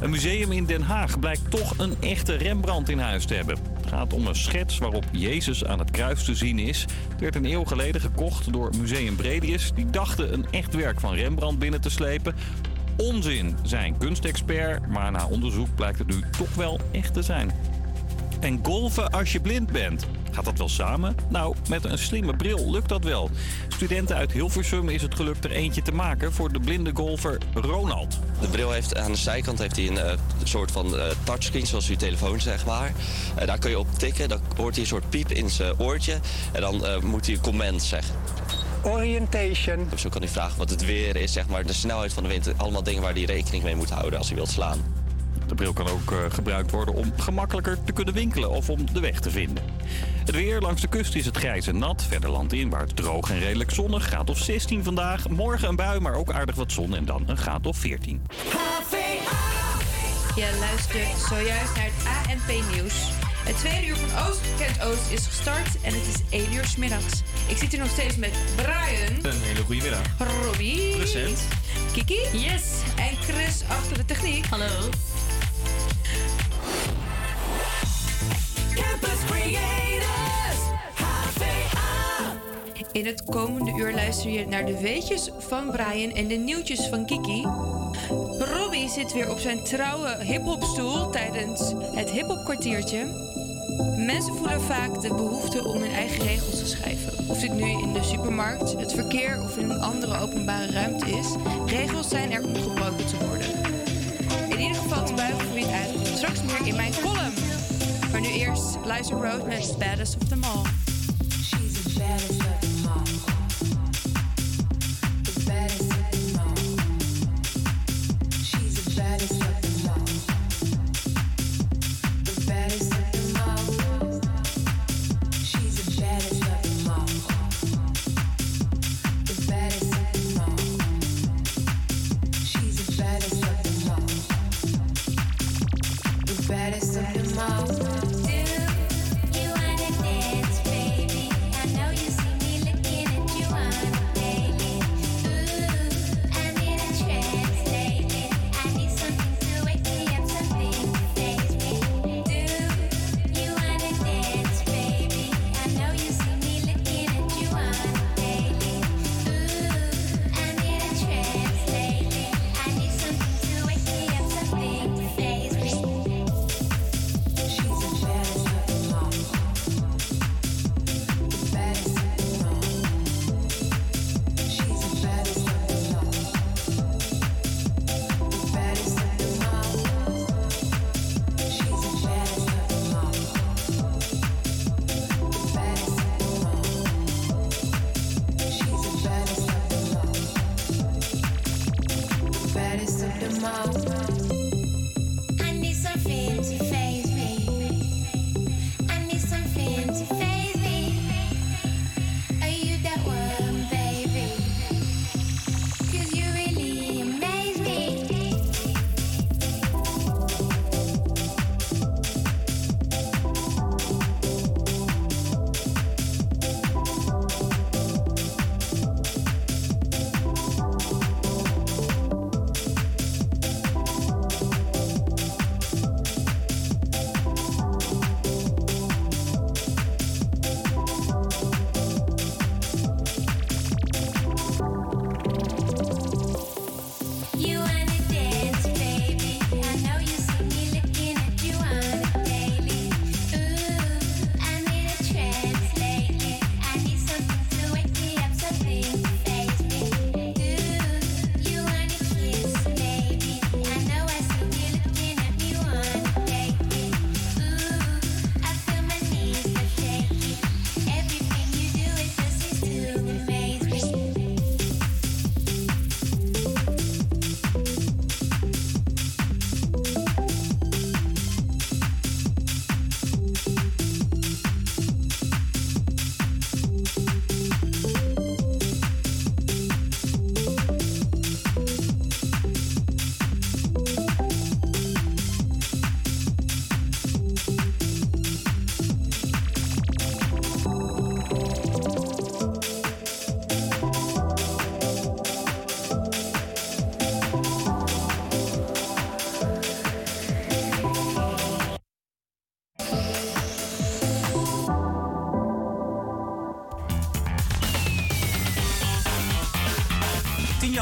Speaker 2: Een museum in Den Haag blijkt toch een echte Rembrandt in huis te hebben. Het gaat om een schets waarop Jezus aan het kruis te zien is. Het werd een eeuw geleden gekocht door Museum Bredius. Die dachten een echt werk van Rembrandt binnen te slepen. Onzin, zijn kunstexpert, maar na onderzoek blijkt het nu toch wel echt te zijn. En golven als je blind bent. Gaat dat wel samen? Nou, met een slimme bril lukt dat wel. Studenten uit Hilversum is het gelukt er eentje te maken voor de blinde golfer Ronald.
Speaker 26: De bril heeft aan de zijkant heeft hij een eh, soort van eh, touchscreen, zoals uw telefoon zeg maar. Eh, daar kun je op tikken, dan hoort hij een soort piep in zijn oortje. En dan eh, moet hij een comment zeggen. Orientation. Zo kan hij vragen wat het weer is, zeg maar, de snelheid van de wind. Allemaal dingen waar hij rekening mee moet houden als hij wilt slaan.
Speaker 2: De bril kan ook eh, gebruikt worden om gemakkelijker te kunnen winkelen of om de weg te vinden. Het weer langs de kust is het grijs en nat. Verder landinwaarts droog en redelijk zonnig. Graad of 16 vandaag. Morgen een bui, maar ook aardig wat zon en dan een graad of 14.
Speaker 15: Je luistert zojuist naar het ANP-nieuws. Het tweede uur van Oost kent Oost is gestart en het is 1 uur 's middags. Ik zit hier nog steeds met Brian,
Speaker 12: Een hele goede middag.
Speaker 15: Robbie,
Speaker 12: Present.
Speaker 15: Kiki yes. en Chris achter de techniek. Hallo.
Speaker 24: Campus Creators, HVA.
Speaker 15: In het komende uur luister je naar de weetjes van Brian en de nieuwtjes van Kiki. Robbie zit weer op zijn trouwe hip-hopstoel tijdens het hip-hop kwartiertje. Mensen voelen vaak de behoefte om hun eigen regels te schrijven. Of dit nu in de supermarkt, het verkeer of in een andere openbare ruimte is. Regels zijn er om gebroken te worden. In ieder geval te buigen voor uitkomt. Straks meer in mijn column.
Speaker 27: Maar nu eerst Liza Road met Baddest of Them All.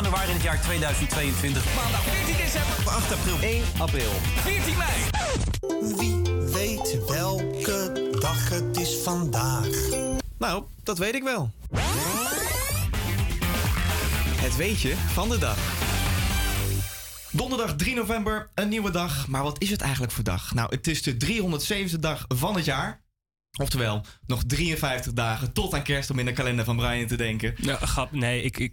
Speaker 28: Januari in het jaar 2022. Maandag 14 december. 8 april. 1 april. 14 mei.
Speaker 26: Wie weet welke dag het is vandaag?
Speaker 12: Nou, dat weet ik wel. Het weetje van de dag. Donderdag 3 november, een nieuwe dag. Maar wat is het eigenlijk voor dag? Nou, het is de 307e dag van het jaar. Oftewel, nog 53 dagen tot aan kerst om in de kalender van Brian te denken.
Speaker 20: Ja, grap. Nee, ik, ik,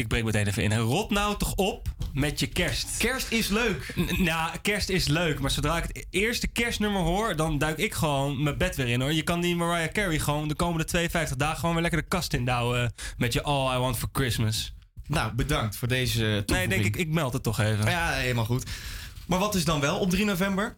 Speaker 20: ik breek meteen even in. Rot nou toch op met je kerst.
Speaker 12: Kerst is leuk.
Speaker 20: Nou, kerst is leuk. Maar zodra ik het eerste kerstnummer hoor, dan duik ik gewoon mijn bed weer in hoor. Je kan die Mariah Carey gewoon de komende 52 dagen gewoon weer lekker de kast indouwen met je All I Want For Christmas.
Speaker 12: Nou, bedankt voor deze
Speaker 20: Nee, denk ik, ik meld het toch even.
Speaker 12: Ja, helemaal goed. Maar wat is dan wel op 3 november?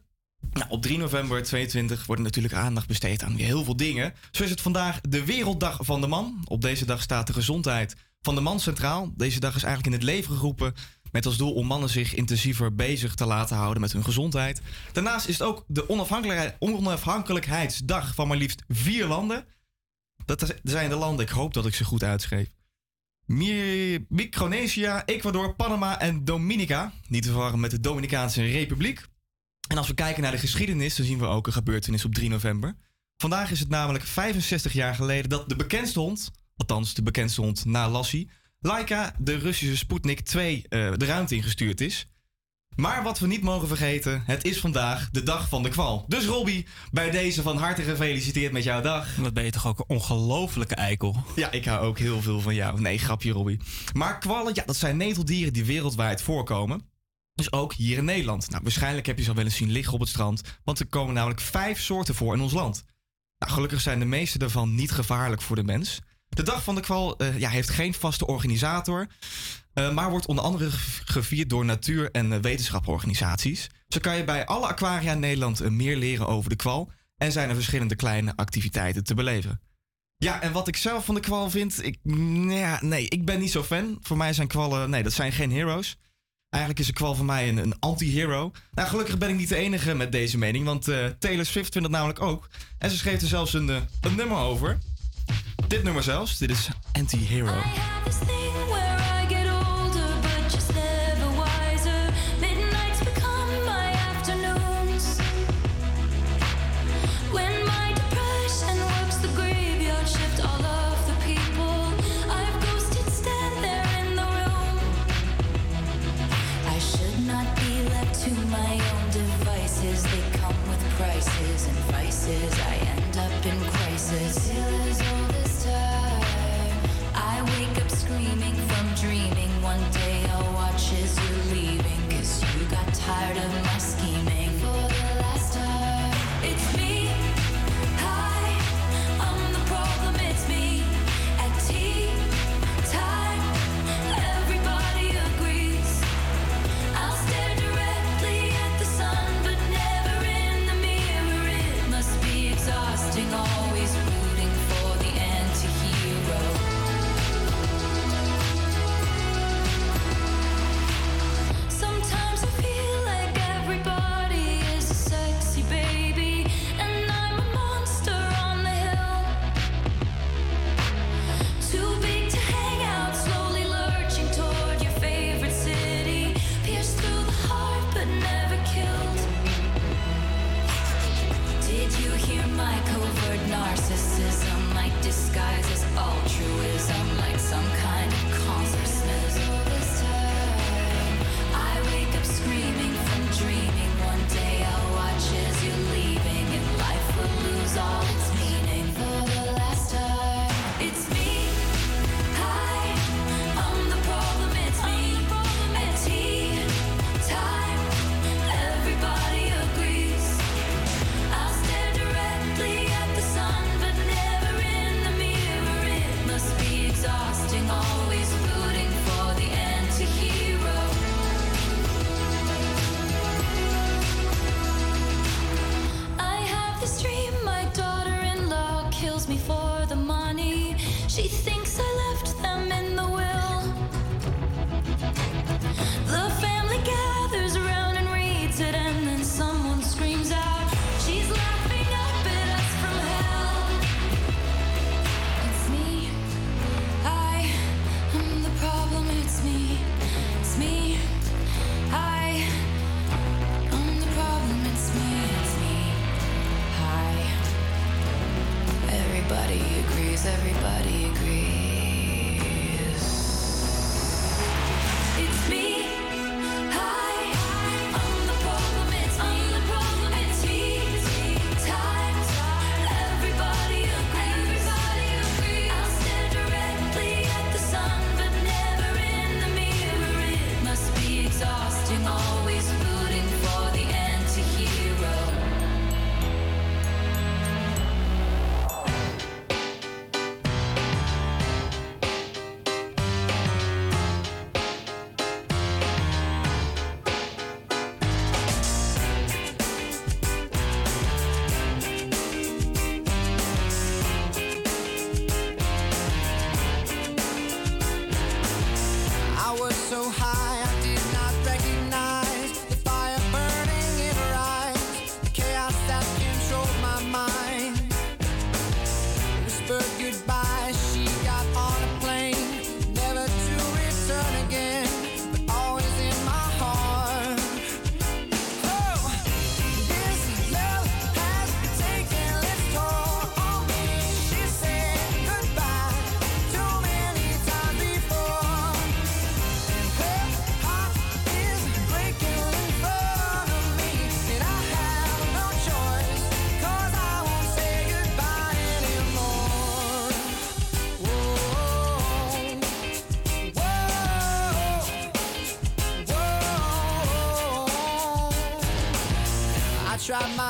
Speaker 12: Nou, op 3 november 22 wordt natuurlijk aandacht besteed aan heel veel dingen. Zo is het vandaag de Werelddag van de Man. Op deze dag staat de gezondheid van de man centraal. Deze dag is eigenlijk in het leven geroepen met als doel om mannen zich intensiever bezig te laten houden met hun gezondheid. Daarnaast is het ook de onafhankelijkheid- onafhankelijkheidsdag van maar liefst vier landen. Dat zijn de landen, ik hoop dat ik ze goed uitschreef. Mi- Micronesia, Ecuador, Panama en Dominica. Niet te verwarren met de Dominicaanse Republiek. En als we kijken naar de geschiedenis, dan zien we ook een gebeurtenis op 3 november. Vandaag is het namelijk 65 jaar geleden dat de bekendste hond, althans de bekendste hond na Lassie, Laika, de Russische Sputnik 2, eh, de ruimte ingestuurd is. Maar wat we niet mogen vergeten, het is vandaag de dag van de kwal. Dus Robbie, bij deze van harte gefeliciteerd met jouw dag.
Speaker 29: Wat ben je toch ook een ongelofelijke eikel.
Speaker 12: Ja, ik hou ook heel veel van jou. Nee, grapje Robbie. Maar kwallen, ja, dat zijn neteldieren die wereldwijd voorkomen. Dus ook hier in Nederland. Nou, waarschijnlijk heb je ze al wel eens zien liggen op het strand. Want er komen namelijk vijf soorten voor in ons land. Nou, gelukkig zijn de meeste daarvan niet gevaarlijk voor de mens. De dag van de kwal eh, ja, heeft geen vaste organisator. eh, maar wordt onder andere ge- gevierd door natuur- en eh, wetenschaporganisaties. Zo kan je bij alle aquaria in Nederland meer leren over de kwal. En zijn er verschillende kleine activiteiten te beleven. Ja, en wat ik zelf van de kwal vind, ik, mm, ja, nee, ik ben niet zo fan. Voor mij zijn kwallen, nee, dat zijn geen heroes. Eigenlijk is een kwal voor mij een, een anti-hero. Nou, gelukkig ben ik niet de enige met deze mening, want Taylor Swift vindt dat namelijk ook. En ze schreef er zelfs een nummer over. Dit nummer zelfs, dit is Anti-Hero.
Speaker 24: Tired of She thinks
Speaker 19: try my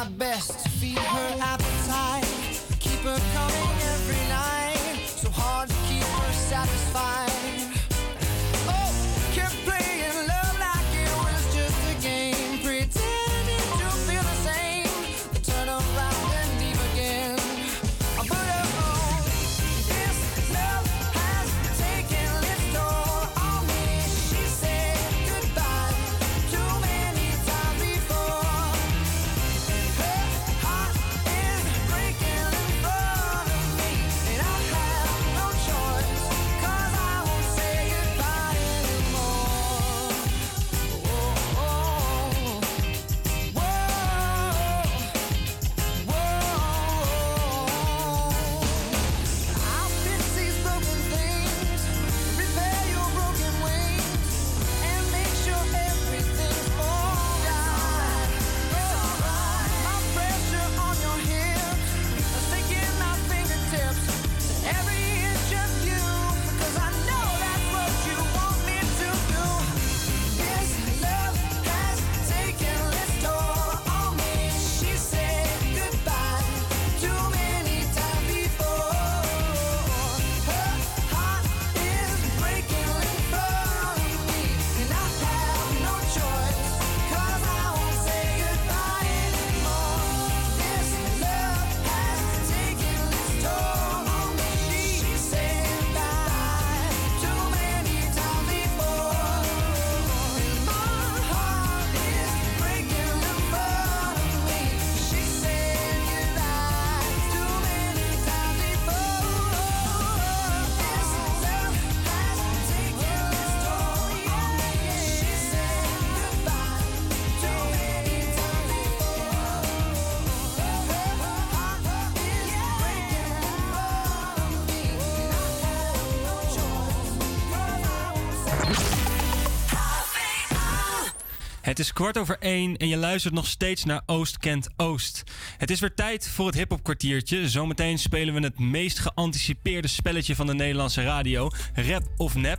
Speaker 20: Het is kwart over één en je luistert nog steeds naar Oost Kent Oost. Het is weer tijd voor het hip-hop kwartiertje. Zometeen spelen we het meest geanticipeerde spelletje van de Nederlandse radio: rap of nep.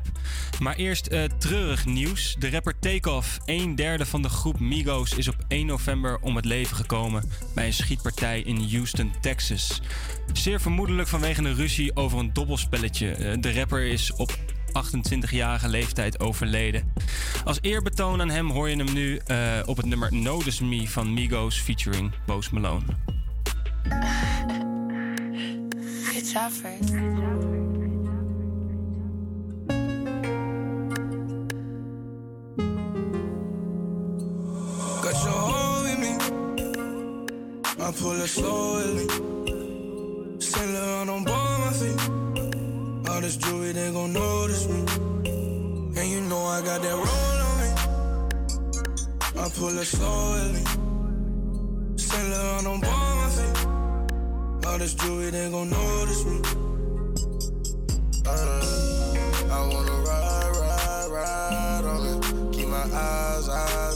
Speaker 20: Maar eerst eh, treurig nieuws. De rapper Takeoff, een derde van de groep Migos, is op 1 november om het leven gekomen bij een schietpartij in Houston, Texas. Zeer vermoedelijk vanwege een ruzie over een dobbelspelletje. Eh, de rapper is op 28-jarige leeftijd overleden. Als eerbetoon aan hem hoor je hem nu eh, op het nummer Notice Me van Migos featuring Post Malone.
Speaker 13: Good job first.
Speaker 14: Got your hold with me. I pull it slowly. Saint Laurent on my feet. All this jewelry, they gon' notice me. And you know I got that roll on me. I pull it slowly. Saint Laurent on my feet. All this jewelry, they gon' notice me. Uh, I wanna ride, ride, ride on it. Keep my eyes, eyes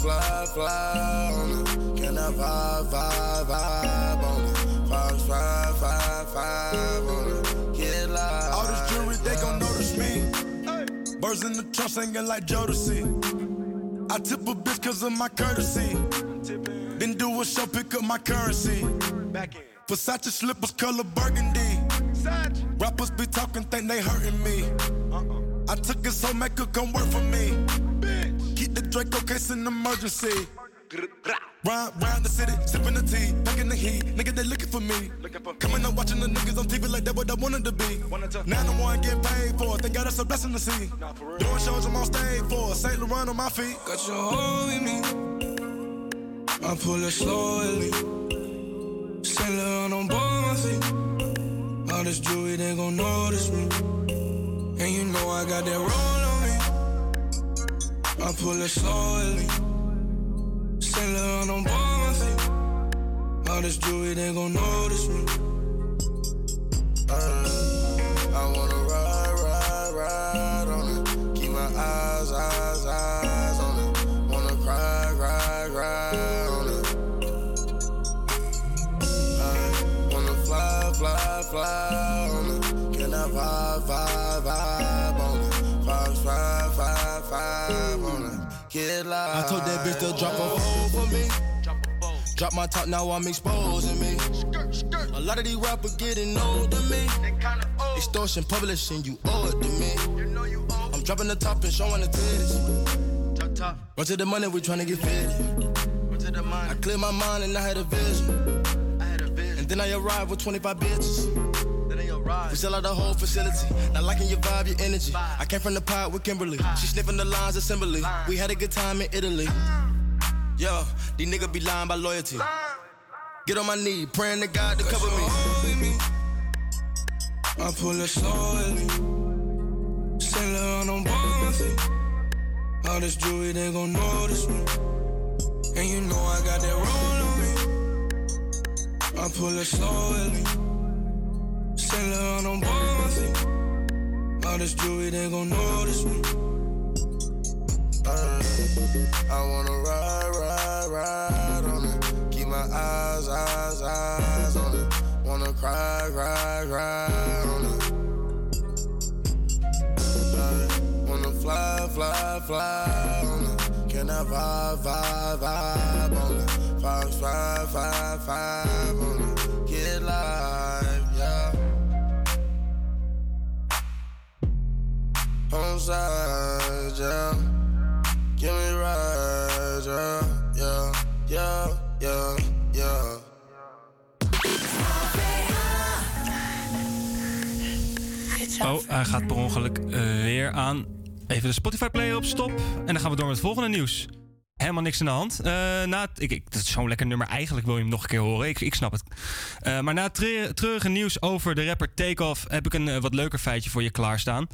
Speaker 14: fly, fly, on it. Can I vibe, vibe, vibe on it? On it. Get live.
Speaker 30: All this jewelry, they gon' notice me. Birds in the trunk singing like Jodeci. I tip a bitch cause of my courtesy. Then do a show, pick up my currency. Versace slippers, color burgundy. Rappers be talking, think they hurting me. I took it so make her come work for me. Keep the Draco case in emergency. Round, round the city, sipping the tea, back in the heat. Nigga, they looking for me. Coming up watching the niggas on TV like that what I wanted to be. Now I'm one getting paid for it. Thank God that's a blessing to see. Doing shows I'm on stage for. St. Laurent on my feet.
Speaker 14: Got your hold with me. I pull it slowly. Saint Laurent on board my feet. All this jewelry, they gon' notice me. And you know I got that roll on me. I pull it slowly. Saint Laurent on board my feet. All this jewelry, they gon' notice me. Uh, I wanna ride, ride, ride on it. Keep my eyes, eyes, eyes on it. Wanna cry, cry, cry on it. I wanna fly, fly, fly on it. Can I vibe, vibe, vibe
Speaker 30: I told that bitch to drop a phone for me. Drop my top, now I'm exposing me. A lot of these rappers getting old to me. Extortion, publishing, you owe it to me. I'm dropping the top and showing the titties. Run to the money, we tryna get fitted. I clear my mind and I had a vision. And then I arrived with 25 bitches. We sell out the whole facility. Not liking your vibe, your energy. I came from the pod with Kimberly. She sniffing the lines assembly. We had a good time in Italy. Yo, these niggas be lying by loyalty. Get on my knee, praying to God to cover me.
Speaker 14: I pull a it slowly. Sail her on Bonzi. All this jewelry, they gon' notice me. And you know I got that roll on me. I pull it Sail her on on Bonzi. All this jewelry, they gon' notice me.
Speaker 30: Uh, I wanna ride, ride, ride on it. Keep my eyes, eyes, eyes on it. Wanna cry, cry, cry on it. Uh, wanna fly, fly, fly on it. Can I vibe, vibe, vibe on it? Five, five, five, five on it. Give me yeah, yeah, yeah, yeah.
Speaker 20: Oh, hij gaat per ongeluk eh, weer aan. Even de Spotify player op stop. En dan gaan we door met het volgende nieuws. Helemaal niks aan de hand. Eh, na ik, ik, dat is zo'n lekker nummer. Eigenlijk wil je hem nog een keer horen. Ik, ik snap het. Eh, maar na treurige nieuws over de rapper Takeoff... heb ik een eh, wat leuker feitje voor je klaarstaan.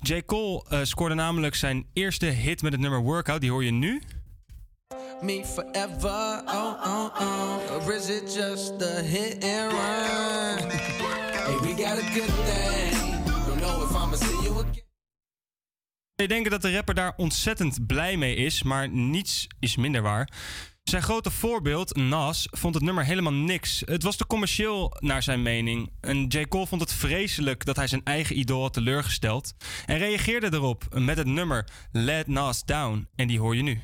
Speaker 20: J. Cole scoorde namelijk zijn eerste hit met het nummer Workout. Die hoor je nu.
Speaker 7: Me forever, oh oh oh. Is it just a hit and run? Hey, we got a good thing. Don't know if I'ma see you again.
Speaker 20: Je denken dat de rapper daar ontzettend blij mee is, maar niets is minder waar. Zijn grote voorbeeld, Nas, vond het nummer helemaal niks. Het was te commercieel naar zijn mening. En J. Cole vond het vreselijk dat hij zijn eigen idool had teleurgesteld. En reageerde erop met het nummer Let Nas Down. En die hoor je nu.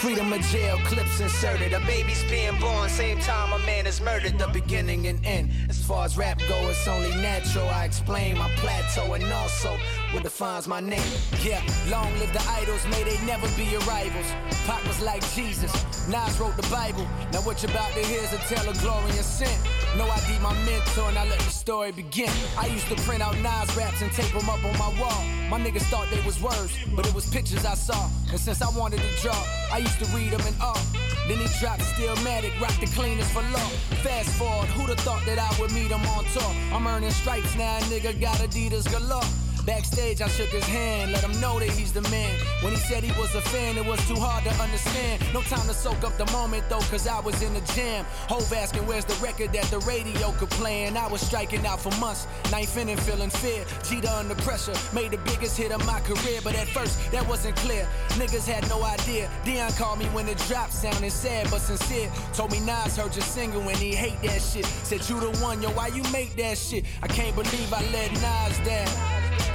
Speaker 31: Freedom of jail, clips inserted. A baby's being born, same time a man is murdered. The beginning and end. As far as rap go, it's only natural. I explain my plateau and also what defines my name. Yeah, long live the idols, may they never be your rivals. Pac was like Jesus, Nas wrote the Bible. Now what you're about to hear is a tale of glory and sin. No ID my mentor, and I let the story begin. I used to print out Nas raps and tape them up on my wall. My niggas thought they was words, but it was pictures I saw. And since I wanted to draw, I used to read them awe. Then he dropped Stillmatic, rock the cleaners for long. Fast forward, who'd have thought that I would meet him on tour? I'm earning stripes now, nigga got Adidas galore. Backstage, I shook his hand, let him know that he's the man. When he said he was a fan, it was too hard to understand. No time to soak up the moment though, cause I was in the jam. Hove asking where's the record that the radio could play, and I was striking out for months. Ninth inning, feeling fear. Cheetah under pressure, made the biggest hit of my career, but at first that wasn't clear. Niggas had no idea. Dion called me when the drop sounded sad but sincere. Told me Nas heard your single and he hate that shit. Said you the one, yo, why you make that shit? I can't believe I let Nas down.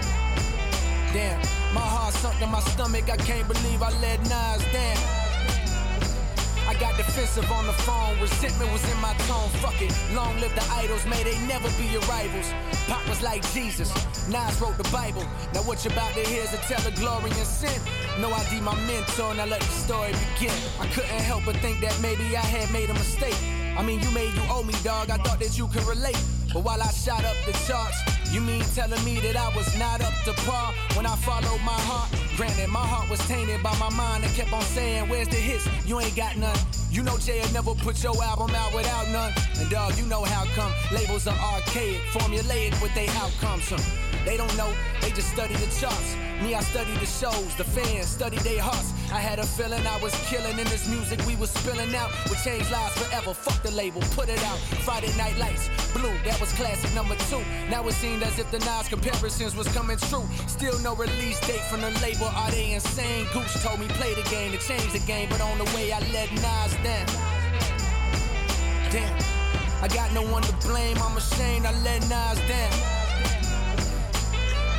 Speaker 31: Damn, my heart sunk in my stomach. I can't believe I let Nas down. I got defensive on the phone. Resentment was in my tone. Fuck it. Long live the idols. May they never be your rivals. Pop was like Jesus. Nas wrote the Bible. Now what you about to hear is a tale of glory and sin. No ID my mentor, and I let the story begin. I couldn't help but think that maybe I had made a mistake. I mean, you made you owe me, dog. I thought that you could relate. But while I shot up the charts, you mean telling me that I was not up to par when I followed my heart? Granted, my heart was tainted by my mind and kept on saying, Where's the hits? You ain't got none. You know Jay never put your album out without none. And dog, you know how come labels are archaic, formulaic with their outcomes. Huh? They don't know, they just study the charts. Me, I study the shows, the fans, study their hearts. I had a feeling I was killing in this music we was spilling out. Would change lives forever. Fuck the label, put it out. Friday Night Lights, Blue, that was classic number two. Now it seemed as if the Nas comparisons was coming true. Still no release date from the label. Are they insane? Goose told me play the game to change the game, but on the way I let Nas down. Damn, I got no one to blame. I'm ashamed I let Nas down.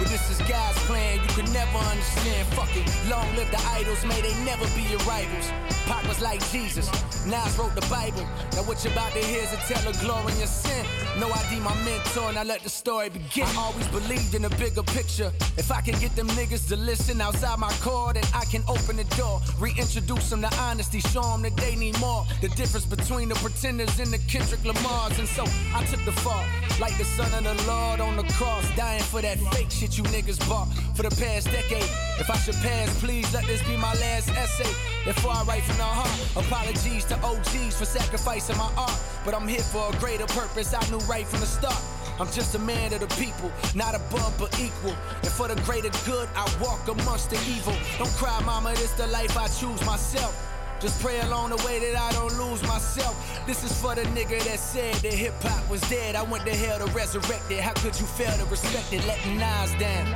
Speaker 31: But this is God's plan, you can never understand. Fuck it, long live the idols, may they never be your rivals. Pac was like Jesus, Nas wrote the Bible. Now what you about to hear is a tale of glorious sin. No ID, my mentor, and I let the story begin. I always believed in a bigger picture. If I can get them niggas to listen outside my car, then I can open the door. Reintroduce them to honesty, show them that they need more. The difference between the pretenders and the Kendrick Lamars. And so I took the fall, like the son of the Lord on the cross, dying for that fake shit you niggas bought for the past decade. If I should pass, please let this be my last essay. Before I write from the heart, apologies to OGs for sacrificing my art. But I'm here for a greater purpose, I knew right from the start. I'm just a man of the people, not above but equal. And for the greater good, I walk amongst the evil. Don't cry, mama, this the life I choose myself. Just pray along the way that I don't lose myself. This is for the nigga that said that hip hop was dead. I went to hell to resurrect it. How could you fail to respect it? Letting Nas down.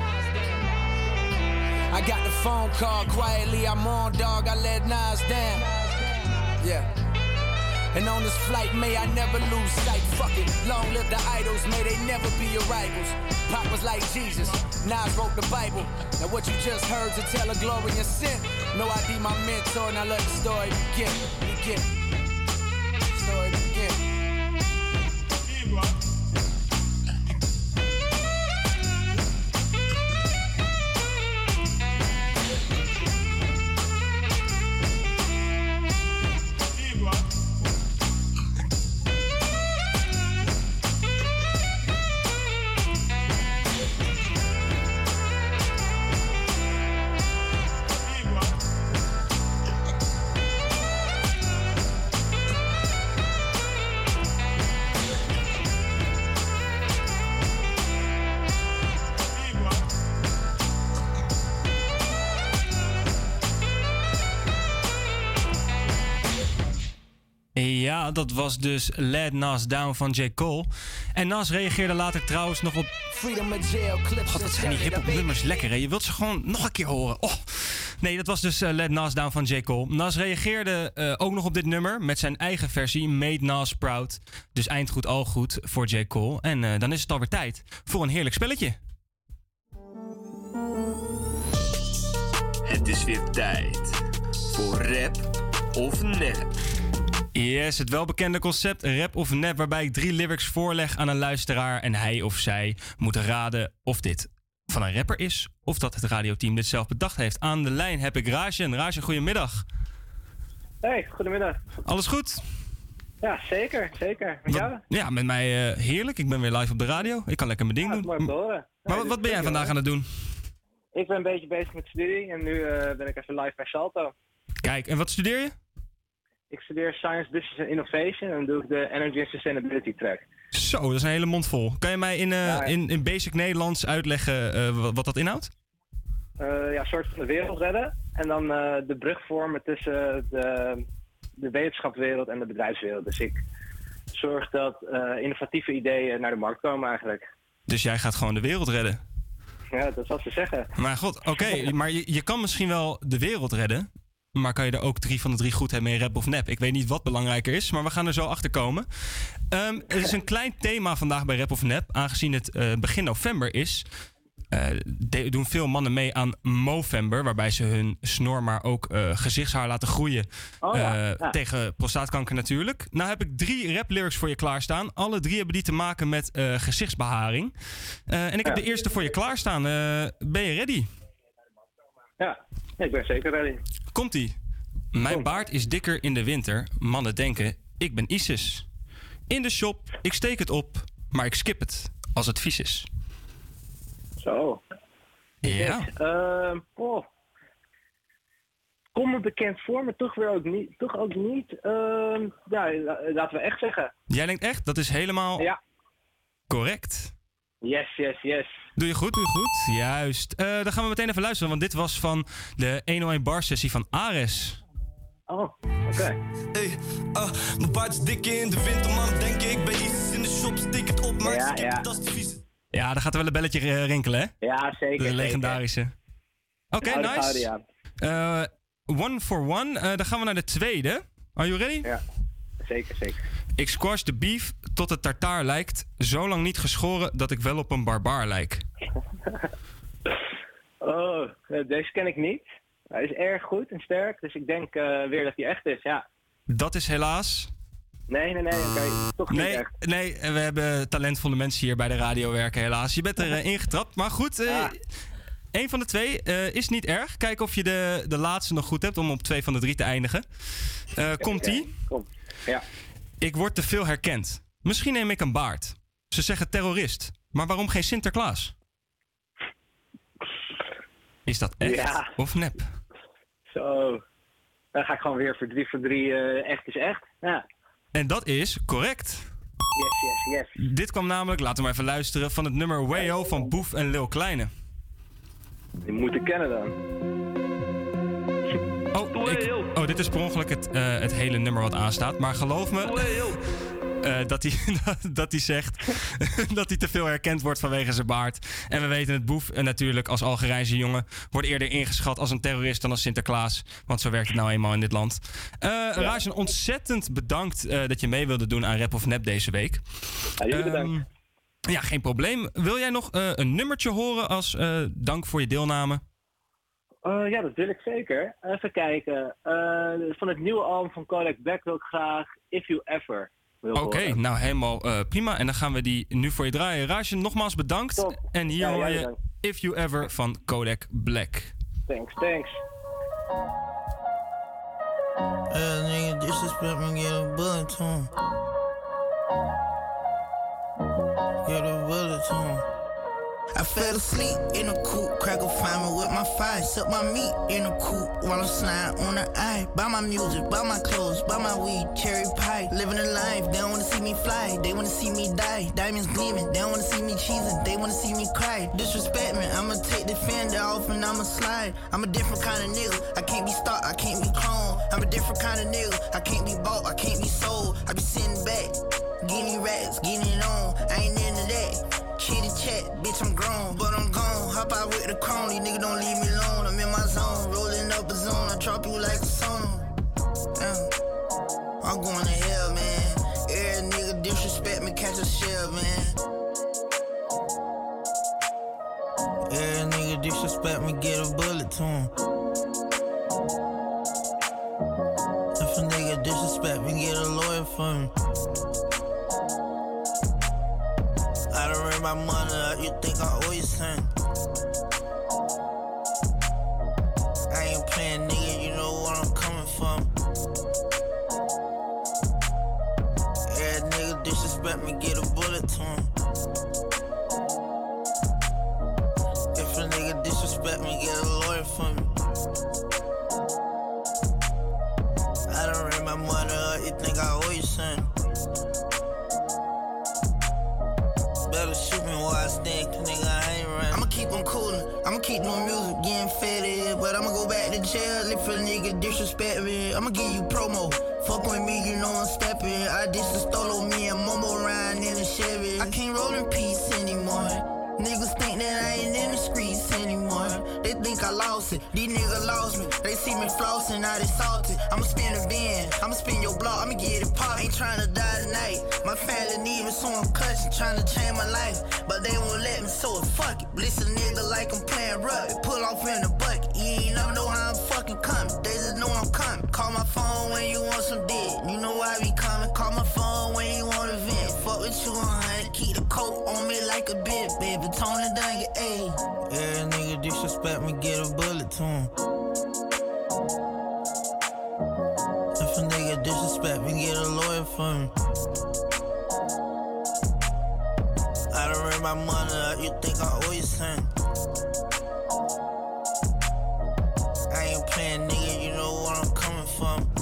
Speaker 31: I got the phone call quietly. I'm on, dog. I let Nas down. Yeah. And on this flight, may I never lose sight. Fuck it. Long live the idols, may they never be your rivals. Pop was like Jesus, Nas wrote the Bible. Now what you just heard to tell a glorious sin. No ID, my mentor, now let the story begin. Begin. Story begin.
Speaker 20: Ja, dat was dus Let Nas Down van J. Cole. En Nas reageerde later trouwens nog op...
Speaker 31: Freedom of jail clips.
Speaker 20: God, dat zijn die hip nummers lekker, hè? Je wilt ze gewoon nog een keer horen. Oh. Nee, dat was dus eh, Let Nas Down van J. Cole. Nas reageerde eh, ook nog op dit nummer met zijn eigen versie, Made Nas Proud. Dus eindgoed al goed voor J. Cole. En eh, dan is het alweer tijd voor een heerlijk spelletje.
Speaker 32: Het is weer tijd voor rap of nep.
Speaker 20: Yes, het welbekende concept rap of nep, waarbij ik drie lyrics voorleg aan een luisteraar en hij of zij moet raden of dit van een rapper is of dat het radioteam dit zelf bedacht heeft. Aan de lijn heb ik Rajen. Rajen, goedemiddag.
Speaker 33: Hey, goedemiddag.
Speaker 20: Alles goed?
Speaker 33: Ja, zeker, zeker. Met jou?
Speaker 20: Ja, met mij eh, heerlijk. Ik ben weer live op de radio. Ik kan lekker mijn ding
Speaker 33: Ja,
Speaker 20: doen.
Speaker 33: mooi om te horen.
Speaker 20: Maar
Speaker 33: Nee,
Speaker 20: wat, ben jij vandaag
Speaker 33: hoor.
Speaker 20: aan het doen?
Speaker 33: Ik ben een beetje bezig met studie en nu eh, ben ik even live bij Salto.
Speaker 20: Kijk, en wat studeer je?
Speaker 33: Ik studeer Science, Business and Innovation en dan doe ik de Energy and Sustainability track.
Speaker 20: Zo, dat is een hele mond vol. Kan je mij in, eh, in, in basic Nederlands uitleggen eh, wat, wat dat inhoudt?
Speaker 33: Eh, ja, een soort van de wereld redden en dan de brug vormen tussen de, de wetenschapswereld en de bedrijfswereld. Dus ik zorg dat innovatieve ideeën naar de markt komen eigenlijk.
Speaker 20: Dus jij gaat gewoon de wereld redden.
Speaker 33: Ja, dat is wat ze zeggen.
Speaker 20: Maar god, oké, maar je, je kan misschien wel de wereld redden. Maar kan je er ook drie van de drie goed hebben in rap of nep? Ik weet niet wat belangrijker is, maar we gaan er zo achter komen. Ehm, er is een klein thema vandaag bij rap of nep. Aangezien het eh, begin november is, eh, de- doen veel mannen mee aan Movember. Waarbij ze hun snor, maar ook eh, gezichtshaar laten groeien.
Speaker 33: Oh ja, ja.
Speaker 20: Tegen prostaatkanker natuurlijk. Nou heb ik drie rap lyrics voor je klaarstaan. Alle drie hebben die te maken met eh, gezichtsbeharing. Eh, en ik heb de eerste voor je klaarstaan. Ben je ready?
Speaker 33: Ja, ik ben zeker ready.
Speaker 20: Komt-ie. Mijn baard is dikker in de winter. Mannen denken, ik ben ISIS. In de shop, ik steek het op, maar ik skip het als het vies is.
Speaker 33: Zo.
Speaker 20: Ja.
Speaker 33: Ehm, oh. Kom me bekend voor, maar toch weer ook niet. Toch ook niet. Ehm, ja, la- laten we echt zeggen.
Speaker 20: Jij denkt echt, dat is helemaal
Speaker 33: Ja.
Speaker 20: correct.
Speaker 33: Yes, yes, yes.
Speaker 20: Doe je goed, doe je goed. Juist. Eh, dan gaan we meteen even luisteren, want dit was van de 101 bar sessie van Ares.
Speaker 33: Oh, oké.
Speaker 34: Hey, ah, mijn baard is dik in de winter, man. Denk ik ben ISIS in de shop, steek het op, maar ik
Speaker 33: Ja, ja.
Speaker 20: Ja, daar gaat er wel een belletje eh, rinkelen, hè?
Speaker 33: Ja, zeker.
Speaker 20: De legendarische. Oké, nice. Eh, one for one. Eh, dan gaan we naar de tweede. Are you ready?
Speaker 33: Ja, zeker, zeker.
Speaker 20: Ik squash de beef tot het tartaar lijkt. Zo lang niet geschoren dat ik wel op een barbaar lijk.
Speaker 33: Oh, eh, deze ken ik niet. Hij is erg goed en sterk, dus ik denk eh, weer dat hij echt is, ja.
Speaker 20: Dat is helaas.
Speaker 33: Nee, nee, nee, oké. Toch niet
Speaker 20: Nee,
Speaker 33: echt.
Speaker 20: nee, we hebben talentvolle mensen hier bij de radio werken, helaas. Je bent er eh, ingetrapt. Maar goed, eh één van de twee eh, is niet erg. Kijk of je de, de laatste nog goed hebt om op twee van de drie te eindigen. Eh, Komt-ie?
Speaker 33: Kom. Ja.
Speaker 20: Ik word te veel herkend. Misschien neem ik een baard. Ze zeggen terrorist. Maar waarom geen Sinterklaas? Is dat echt
Speaker 33: Ja.
Speaker 20: of nep?
Speaker 33: Zo. Dan ga ik gewoon weer voor drie voor drie eh, echt is echt. Ja.
Speaker 20: En dat is correct.
Speaker 33: Yes, yes, yes.
Speaker 20: Dit kwam namelijk, laten we maar even luisteren, van het nummer Wayo van Boef en Lil Kleine.
Speaker 33: Die moeten kennen dan.
Speaker 20: Oh, ik, oh dit is per ongeluk het, eh, het hele nummer wat aanstaat. Maar geloof me eh, dat, hij, dat hij zegt dat hij te veel herkend wordt vanwege zijn baard. En we weten het Boef en natuurlijk als Algerijnse jongen wordt eerder ingeschat als een terrorist dan als Sinterklaas. Want zo werkt het nou eenmaal in dit land. Eh Rajan, ontzettend bedankt eh, dat je mee wilde doen aan Rap of Nep deze week.
Speaker 33: Ja, jullie bedankt.
Speaker 20: Ehm, ja, geen probleem. Wil jij nog eh, een nummertje horen als eh, dank voor je deelname?
Speaker 33: Eh, ja, dat wil ik zeker. Even kijken. Eh, van het nieuwe album van Kodak Black wil ik graag If You Ever. wil
Speaker 20: Oké, nou helemaal eh, prima. En dan gaan we die nu voor je draaien. Rajan, nogmaals bedankt. En hier
Speaker 33: Ja,
Speaker 20: hoor je
Speaker 33: bedankt.
Speaker 20: If You Ever van Kodak Black.
Speaker 33: Thanks, thanks.
Speaker 35: Nigga, disrespect me, get a bullet to him. Get a bullet to him. I fell asleep in a coop, cracker find me with my fire, suck my meat in a coop while I'm sliding on the eye. Buy my music, buy my clothes, buy my weed, cherry pie, living a life. They don't wanna see me fly, they wanna see me die. Diamonds gleaming, they don't wanna see me cheesing, they wanna see me cry. Disrespect me, I'ma take the fender off and I'ma slide. I'm a different kind of nigga, I can't be stopped, I can't be cloned. I'm a different kind of nigga, I can't be bought, I can't be sold. I be sitting back, getting racks, getting it on. I ain't. Bitch, I'm grown, but I'm gone. Hop out with the crony, niggas don't leave me alone. I'm in my zone, rolling up a zone. I drop you like a song. Damn. I'm going to hell, man. Every nigga disrespect me, catch a shell, man. Every nigga disrespect me, get a bullet to him. If a nigga disrespect me, get a lawyer for me. My money up, you think I owe you something? I ain't playing, nigga, you know what I'm coming from. Yeah, nigga disrespect me, get a I'ma keep no music, getting faded. But I'ma go back to jail if a nigga disrespect me. I'ma give you promo. Fuck with me, you know I'm stepping. I diss the stolo, me and Momo riding in a Chevy. I can't roll in peace anymore. Niggas think that I ain't in the streets anymore. They think I lost it. These niggas lost me. They see me flossing, now they salty. I'ma spin a bin. I'ma spin your block. I'ma get it pop. Ain't trying to die tonight. My family need me, so I'm cutting. Trying to change my life. But they won't let me, so fuck it. Listen, nigga like I'm playing rugby. Pull off in the bucket. You ain't never know how I'm fucking coming. They just know I'm coming. Call my phone when you want some dick. You know I be coming. Call my phone when you want a vent. Fuck with you on honey. Keep the coat on me like a bit, baby. Tony Dungy, ayy. Yeah, nigga disrespect me, get a bullet to him. If a nigga disrespect me, get a lawyer for me. I done ran my money up, you think I owe you something? I ain't playing, nigga, you know what I'm coming from.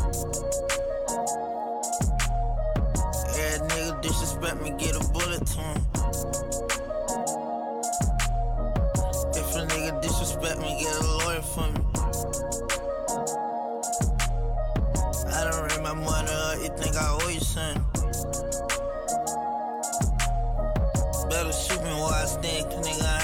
Speaker 35: Disrespect me, get a bullet to him. If a nigga disrespect me, get a lawyer for me. I done ran my money up, you think I owe you something? Better shoot me while I stand, nigga, I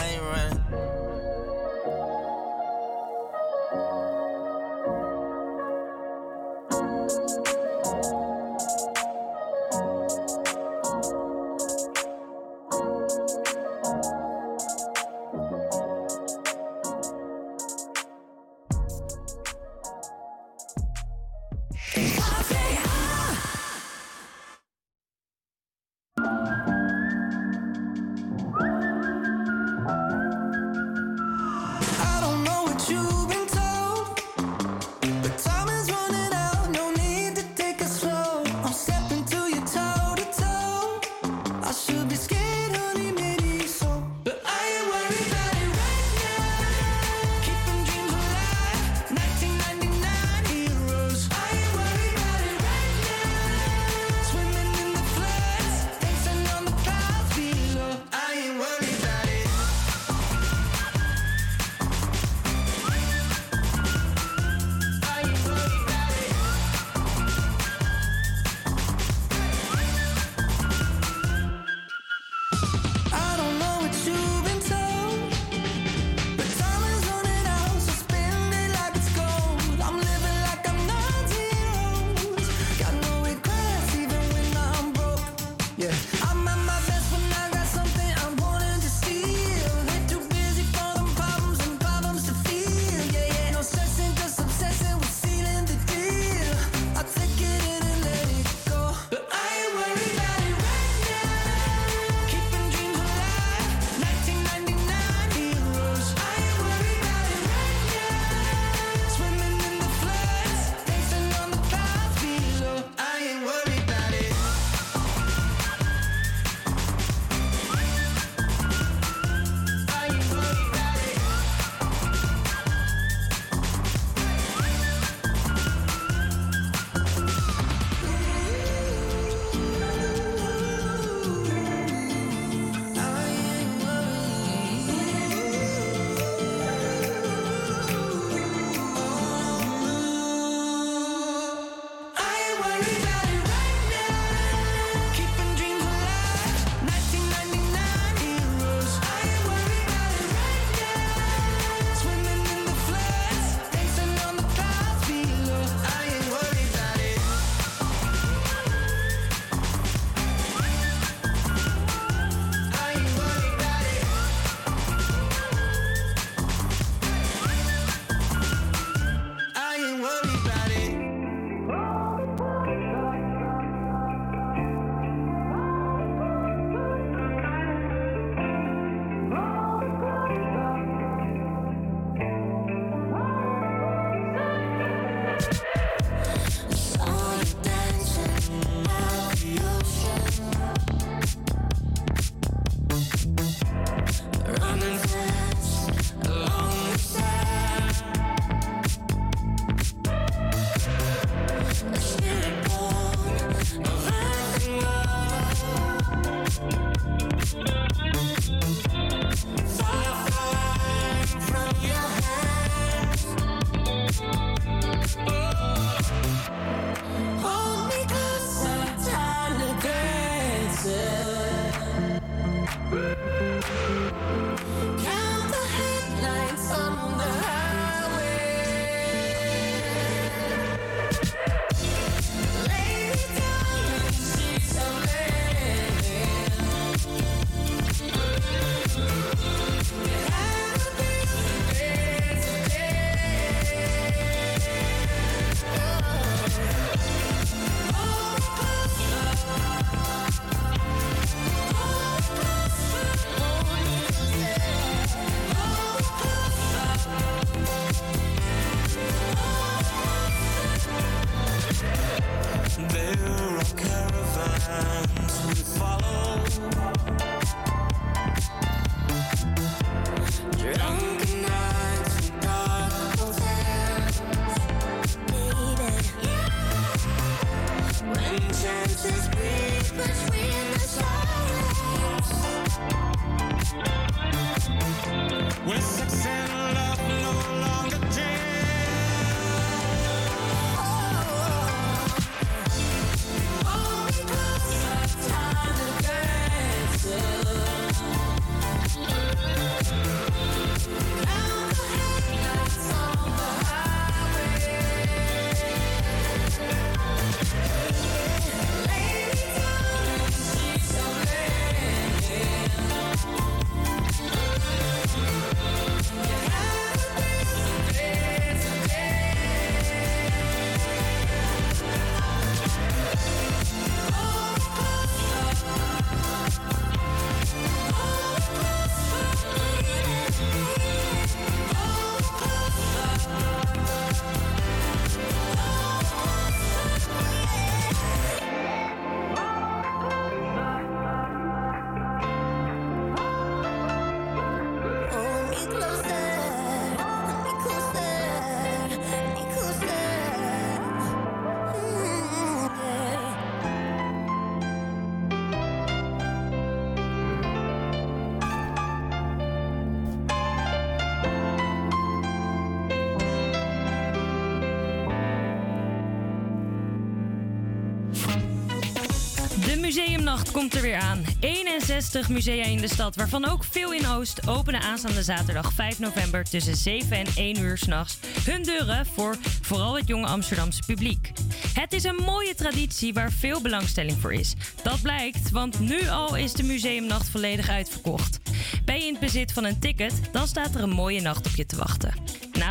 Speaker 9: komt er weer aan. 61 musea in de stad, waarvan ook veel in Oost, openen aanstaande zaterdag 5 november tussen 7 en 1 uur s'nachts hun deuren voor vooral het jonge Amsterdamse publiek. Het is een mooie traditie waar veel belangstelling voor is. Dat blijkt, want nu al is de museumnacht volledig uitverkocht. Ben je in het bezit van een ticket, dan staat er een mooie nacht op je te wachten.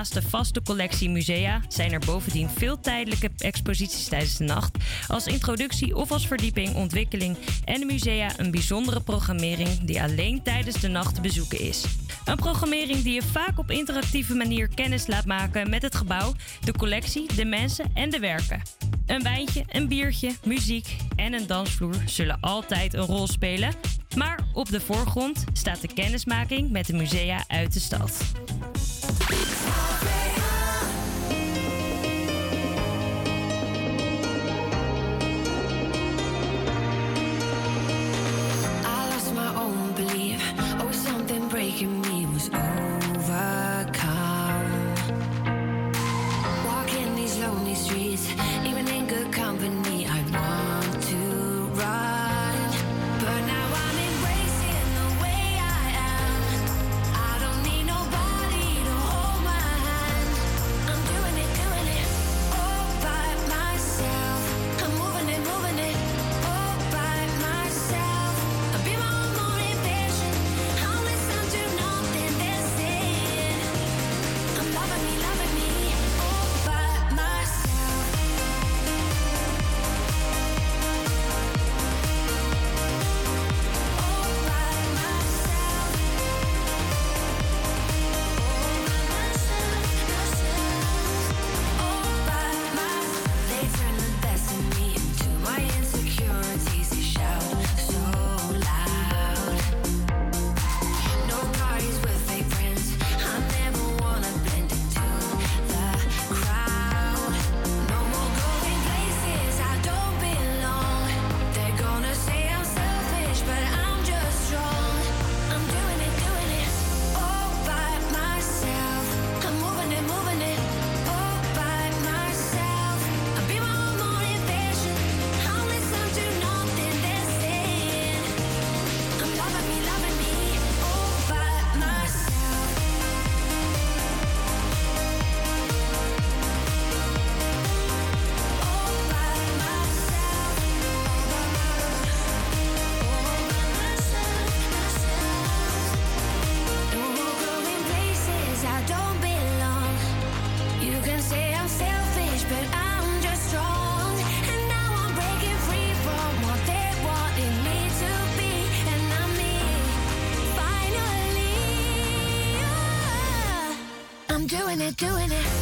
Speaker 9: De vaste collectie musea zijn er bovendien veel tijdelijke exposities tijdens de nacht. Als introductie of als verdieping, ontwikkeling en de musea een bijzondere programmering die alleen tijdens de nacht te bezoeken is. Een programmering die je vaak op interactieve manier kennis laat maken met het gebouw, de collectie, de mensen en de werken. Een wijntje, een biertje, muziek en een dansvloer zullen altijd een rol spelen. Maar op de voorgrond staat de kennismaking met de musea uit de stad.
Speaker 7: doing it, doing it.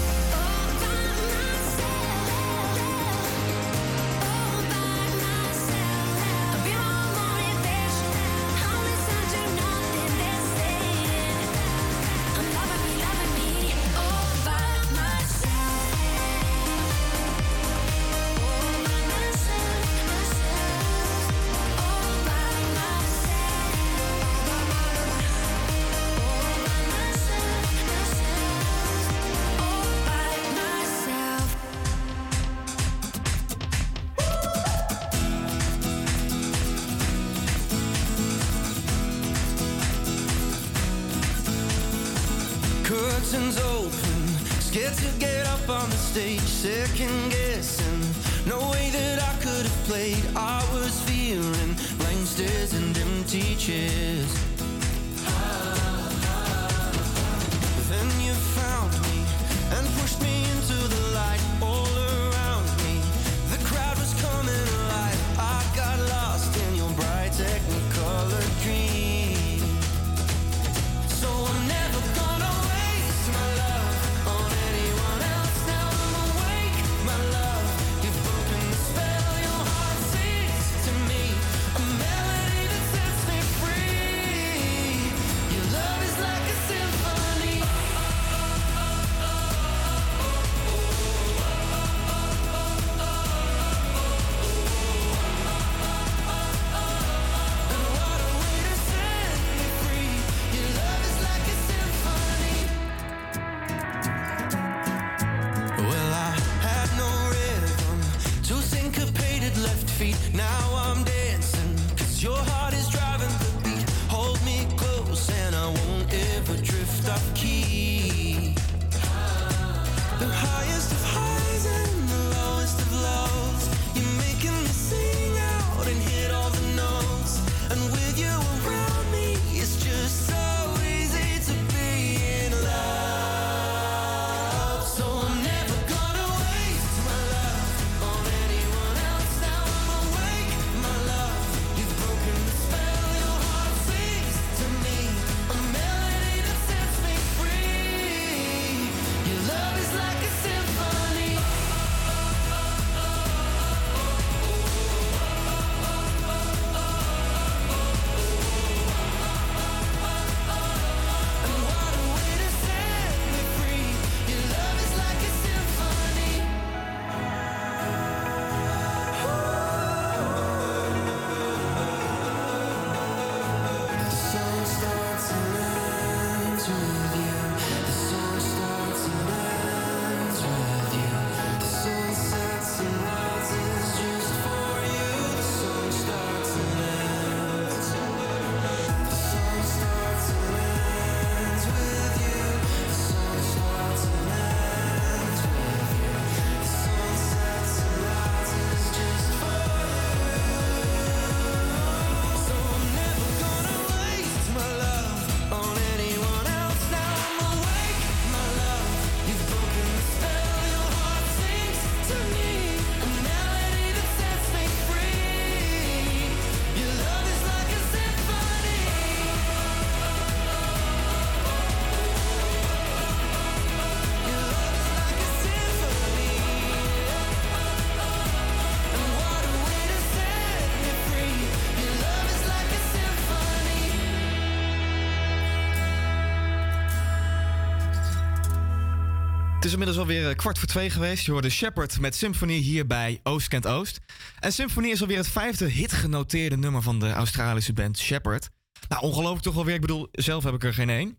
Speaker 12: Inmiddels alweer eh, kwart voor twee geweest. Je hoorde Shepard met Symphony hier bij Oost Kent Oost. En Symphony is alweer het vijfde hitgenoteerde nummer van de Australische band Shepard. Nou, ongelooflijk toch wel weer. Ik bedoel, zelf heb ik er geen één.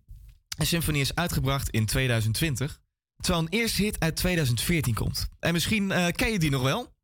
Speaker 12: En Symphony is uitgebracht in 2020. Terwijl een eerste hit uit 2014 komt. En misschien eh, ken je die nog wel.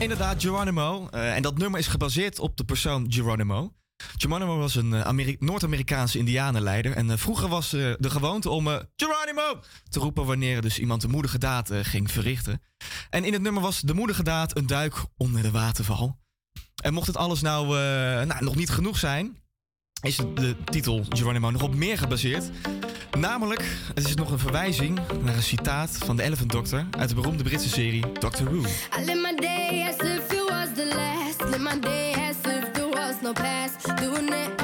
Speaker 12: Inderdaad, Geronimo. Eh, en dat nummer is gebaseerd op de persoon Geronimo. Geronimo was een eh, Ameri- Noord-Amerikaanse indianenleider. En eh, vroeger was de gewoonte om Geronimo te roepen wanneer dus iemand een moedige daad ging verrichten. En in het nummer was de moedige daad een duik onder de waterval. En mocht het alles nou, nou nog niet genoeg zijn, is de titel Geronimo nog op meer gebaseerd. Namelijk, het is nog een verwijzing naar een citaat van de Elephant Doctor uit de beroemde Britse serie Doctor Who.
Speaker 13: I live my day as if it was the last. Live my day as if there was no past. Doing it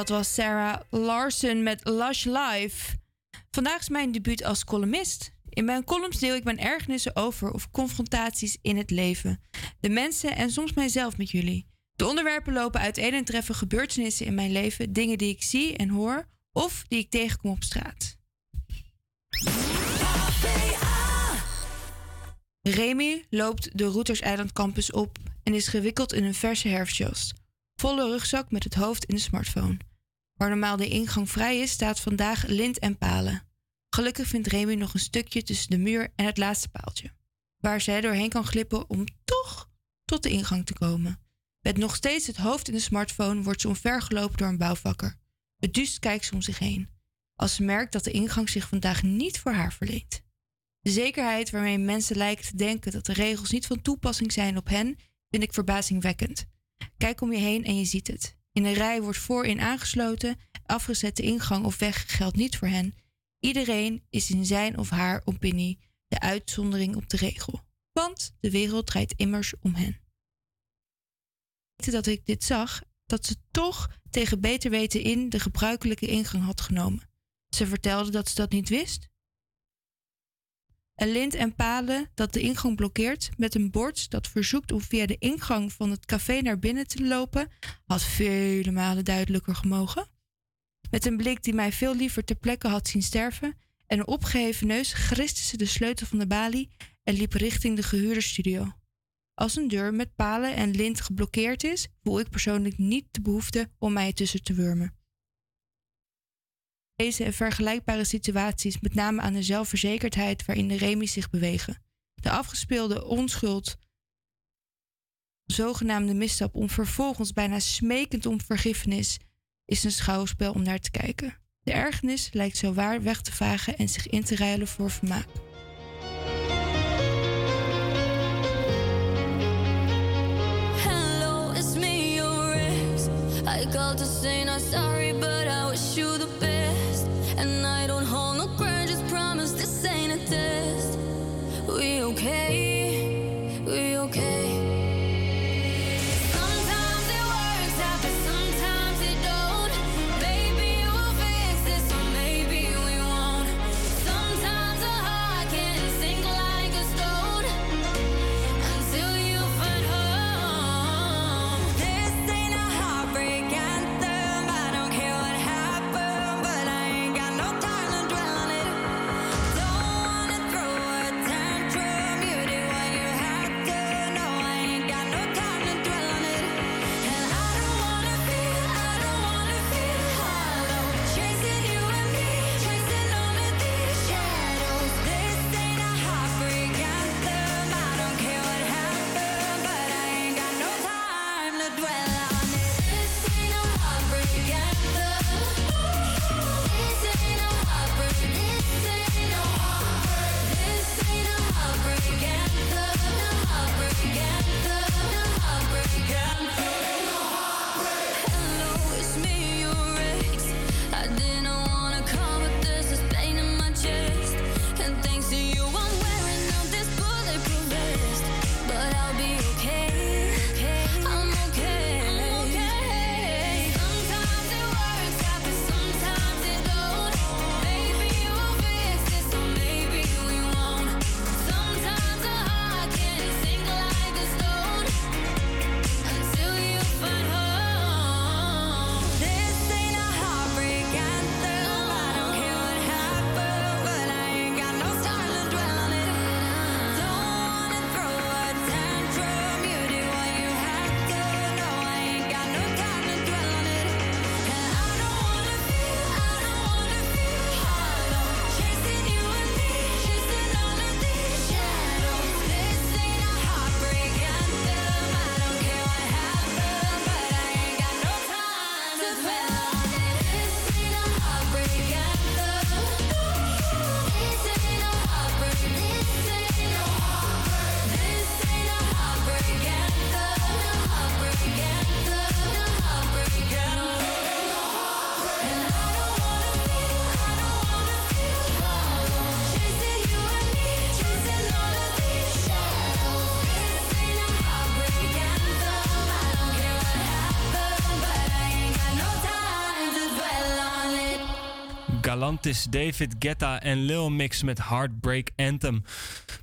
Speaker 15: Dat was Sarah Larson met Lush Life. Vandaag is mijn debuut als columnist. In mijn columns deel ik mijn ergernissen over of confrontaties in het leven. De mensen en soms mijzelf met jullie. De onderwerpen lopen uiteen en treffen gebeurtenissen in mijn leven, dingen die ik zie en hoor of die ik tegenkom op straat. Remy loopt de Routers Campus op en is gewikkeld in een verse herfstjas. Volle rugzak met het hoofd in de smartphone. Waar normaal de ingang vrij is, staat vandaag lint en palen. Gelukkig vindt Remy nog een stukje tussen de muur en het laatste paaltje. Waar zij doorheen kan glippen om toch tot de ingang te komen. Met nog steeds het hoofd in de smartphone wordt ze omvergelopen door een bouwvakker. Beduust kijkt ze om zich heen. Als ze merkt dat de ingang zich vandaag niet voor haar verleent. De zekerheid waarmee mensen lijken te denken dat de regels niet van toepassing zijn op hen, vind ik verbazingwekkend. Kijk om je heen en je ziet het. In een rij wordt voorin aangesloten, afgezette ingang of weg geldt niet voor hen. Iedereen is in zijn of haar opinie de uitzondering op de regel. Want de wereld draait immers om hen. Dat ik dit zag, dat ze toch tegen beter weten in de gebruikelijke ingang had genomen. Ze vertelde dat ze dat niet wist. Een lint en palen dat de ingang blokkeert met een bord dat verzoekt om via de ingang van het café naar binnen te lopen, had vele malen duidelijker gemogen. Met een blik die mij veel liever ter plekke had zien sterven en een opgeheven neus griste ze de sleutel van de balie en liep richting de gehuurde studio. Als een deur met palen en lint geblokkeerd is, voel ik persoonlijk niet de behoefte om mij ertussen te wurmen. Deze en vergelijkbare situaties, met name aan de zelfverzekerdheid waarin de remies zich bewegen. De afgespeelde onschuld, zogenaamde misstap om vervolgens bijna smekend om vergiffenis, is een schouwspel om naar te kijken. De ergernis lijkt zo waar weg te vagen en zich in te ruilen voor vermaak.
Speaker 13: Hello, me, your. I called to say not sorry, but I wish you the. And I don't
Speaker 20: Galantis, David Guetta en Lil Mix met Heartbreak Anthem.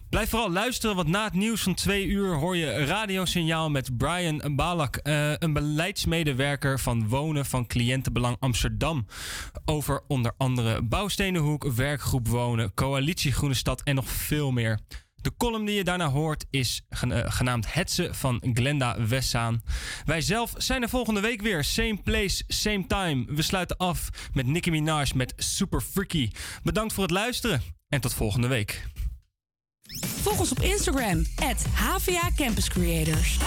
Speaker 20: Blijf vooral luisteren, want na het nieuws van twee uur hoor je radiosignaal met Brian Balak, eh, een beleidsmedewerker van Wonen van Cliëntenbelang Amsterdam. Over onder andere Bouwstenenhoek, Werkgroep Wonen, Coalitie Groene Stad en nog veel meer. De column die je daarna hoort is eh, genaamd Hetze van Glenda Wessaan. Wij zelf zijn er volgende week weer. Same place, same time. We sluiten af met Nicki Minaj met Super Freaky. Bedankt voor het luisteren en tot volgende week.
Speaker 7: Volg ons op Instagram, at HVA Campus Creators.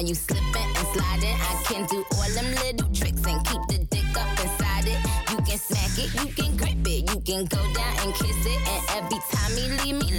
Speaker 36: You slipping and sliding, I can do all them little tricks and keep the dick up inside it. You can smack it, you can grip it, you can go down and kiss it. And every time he leave me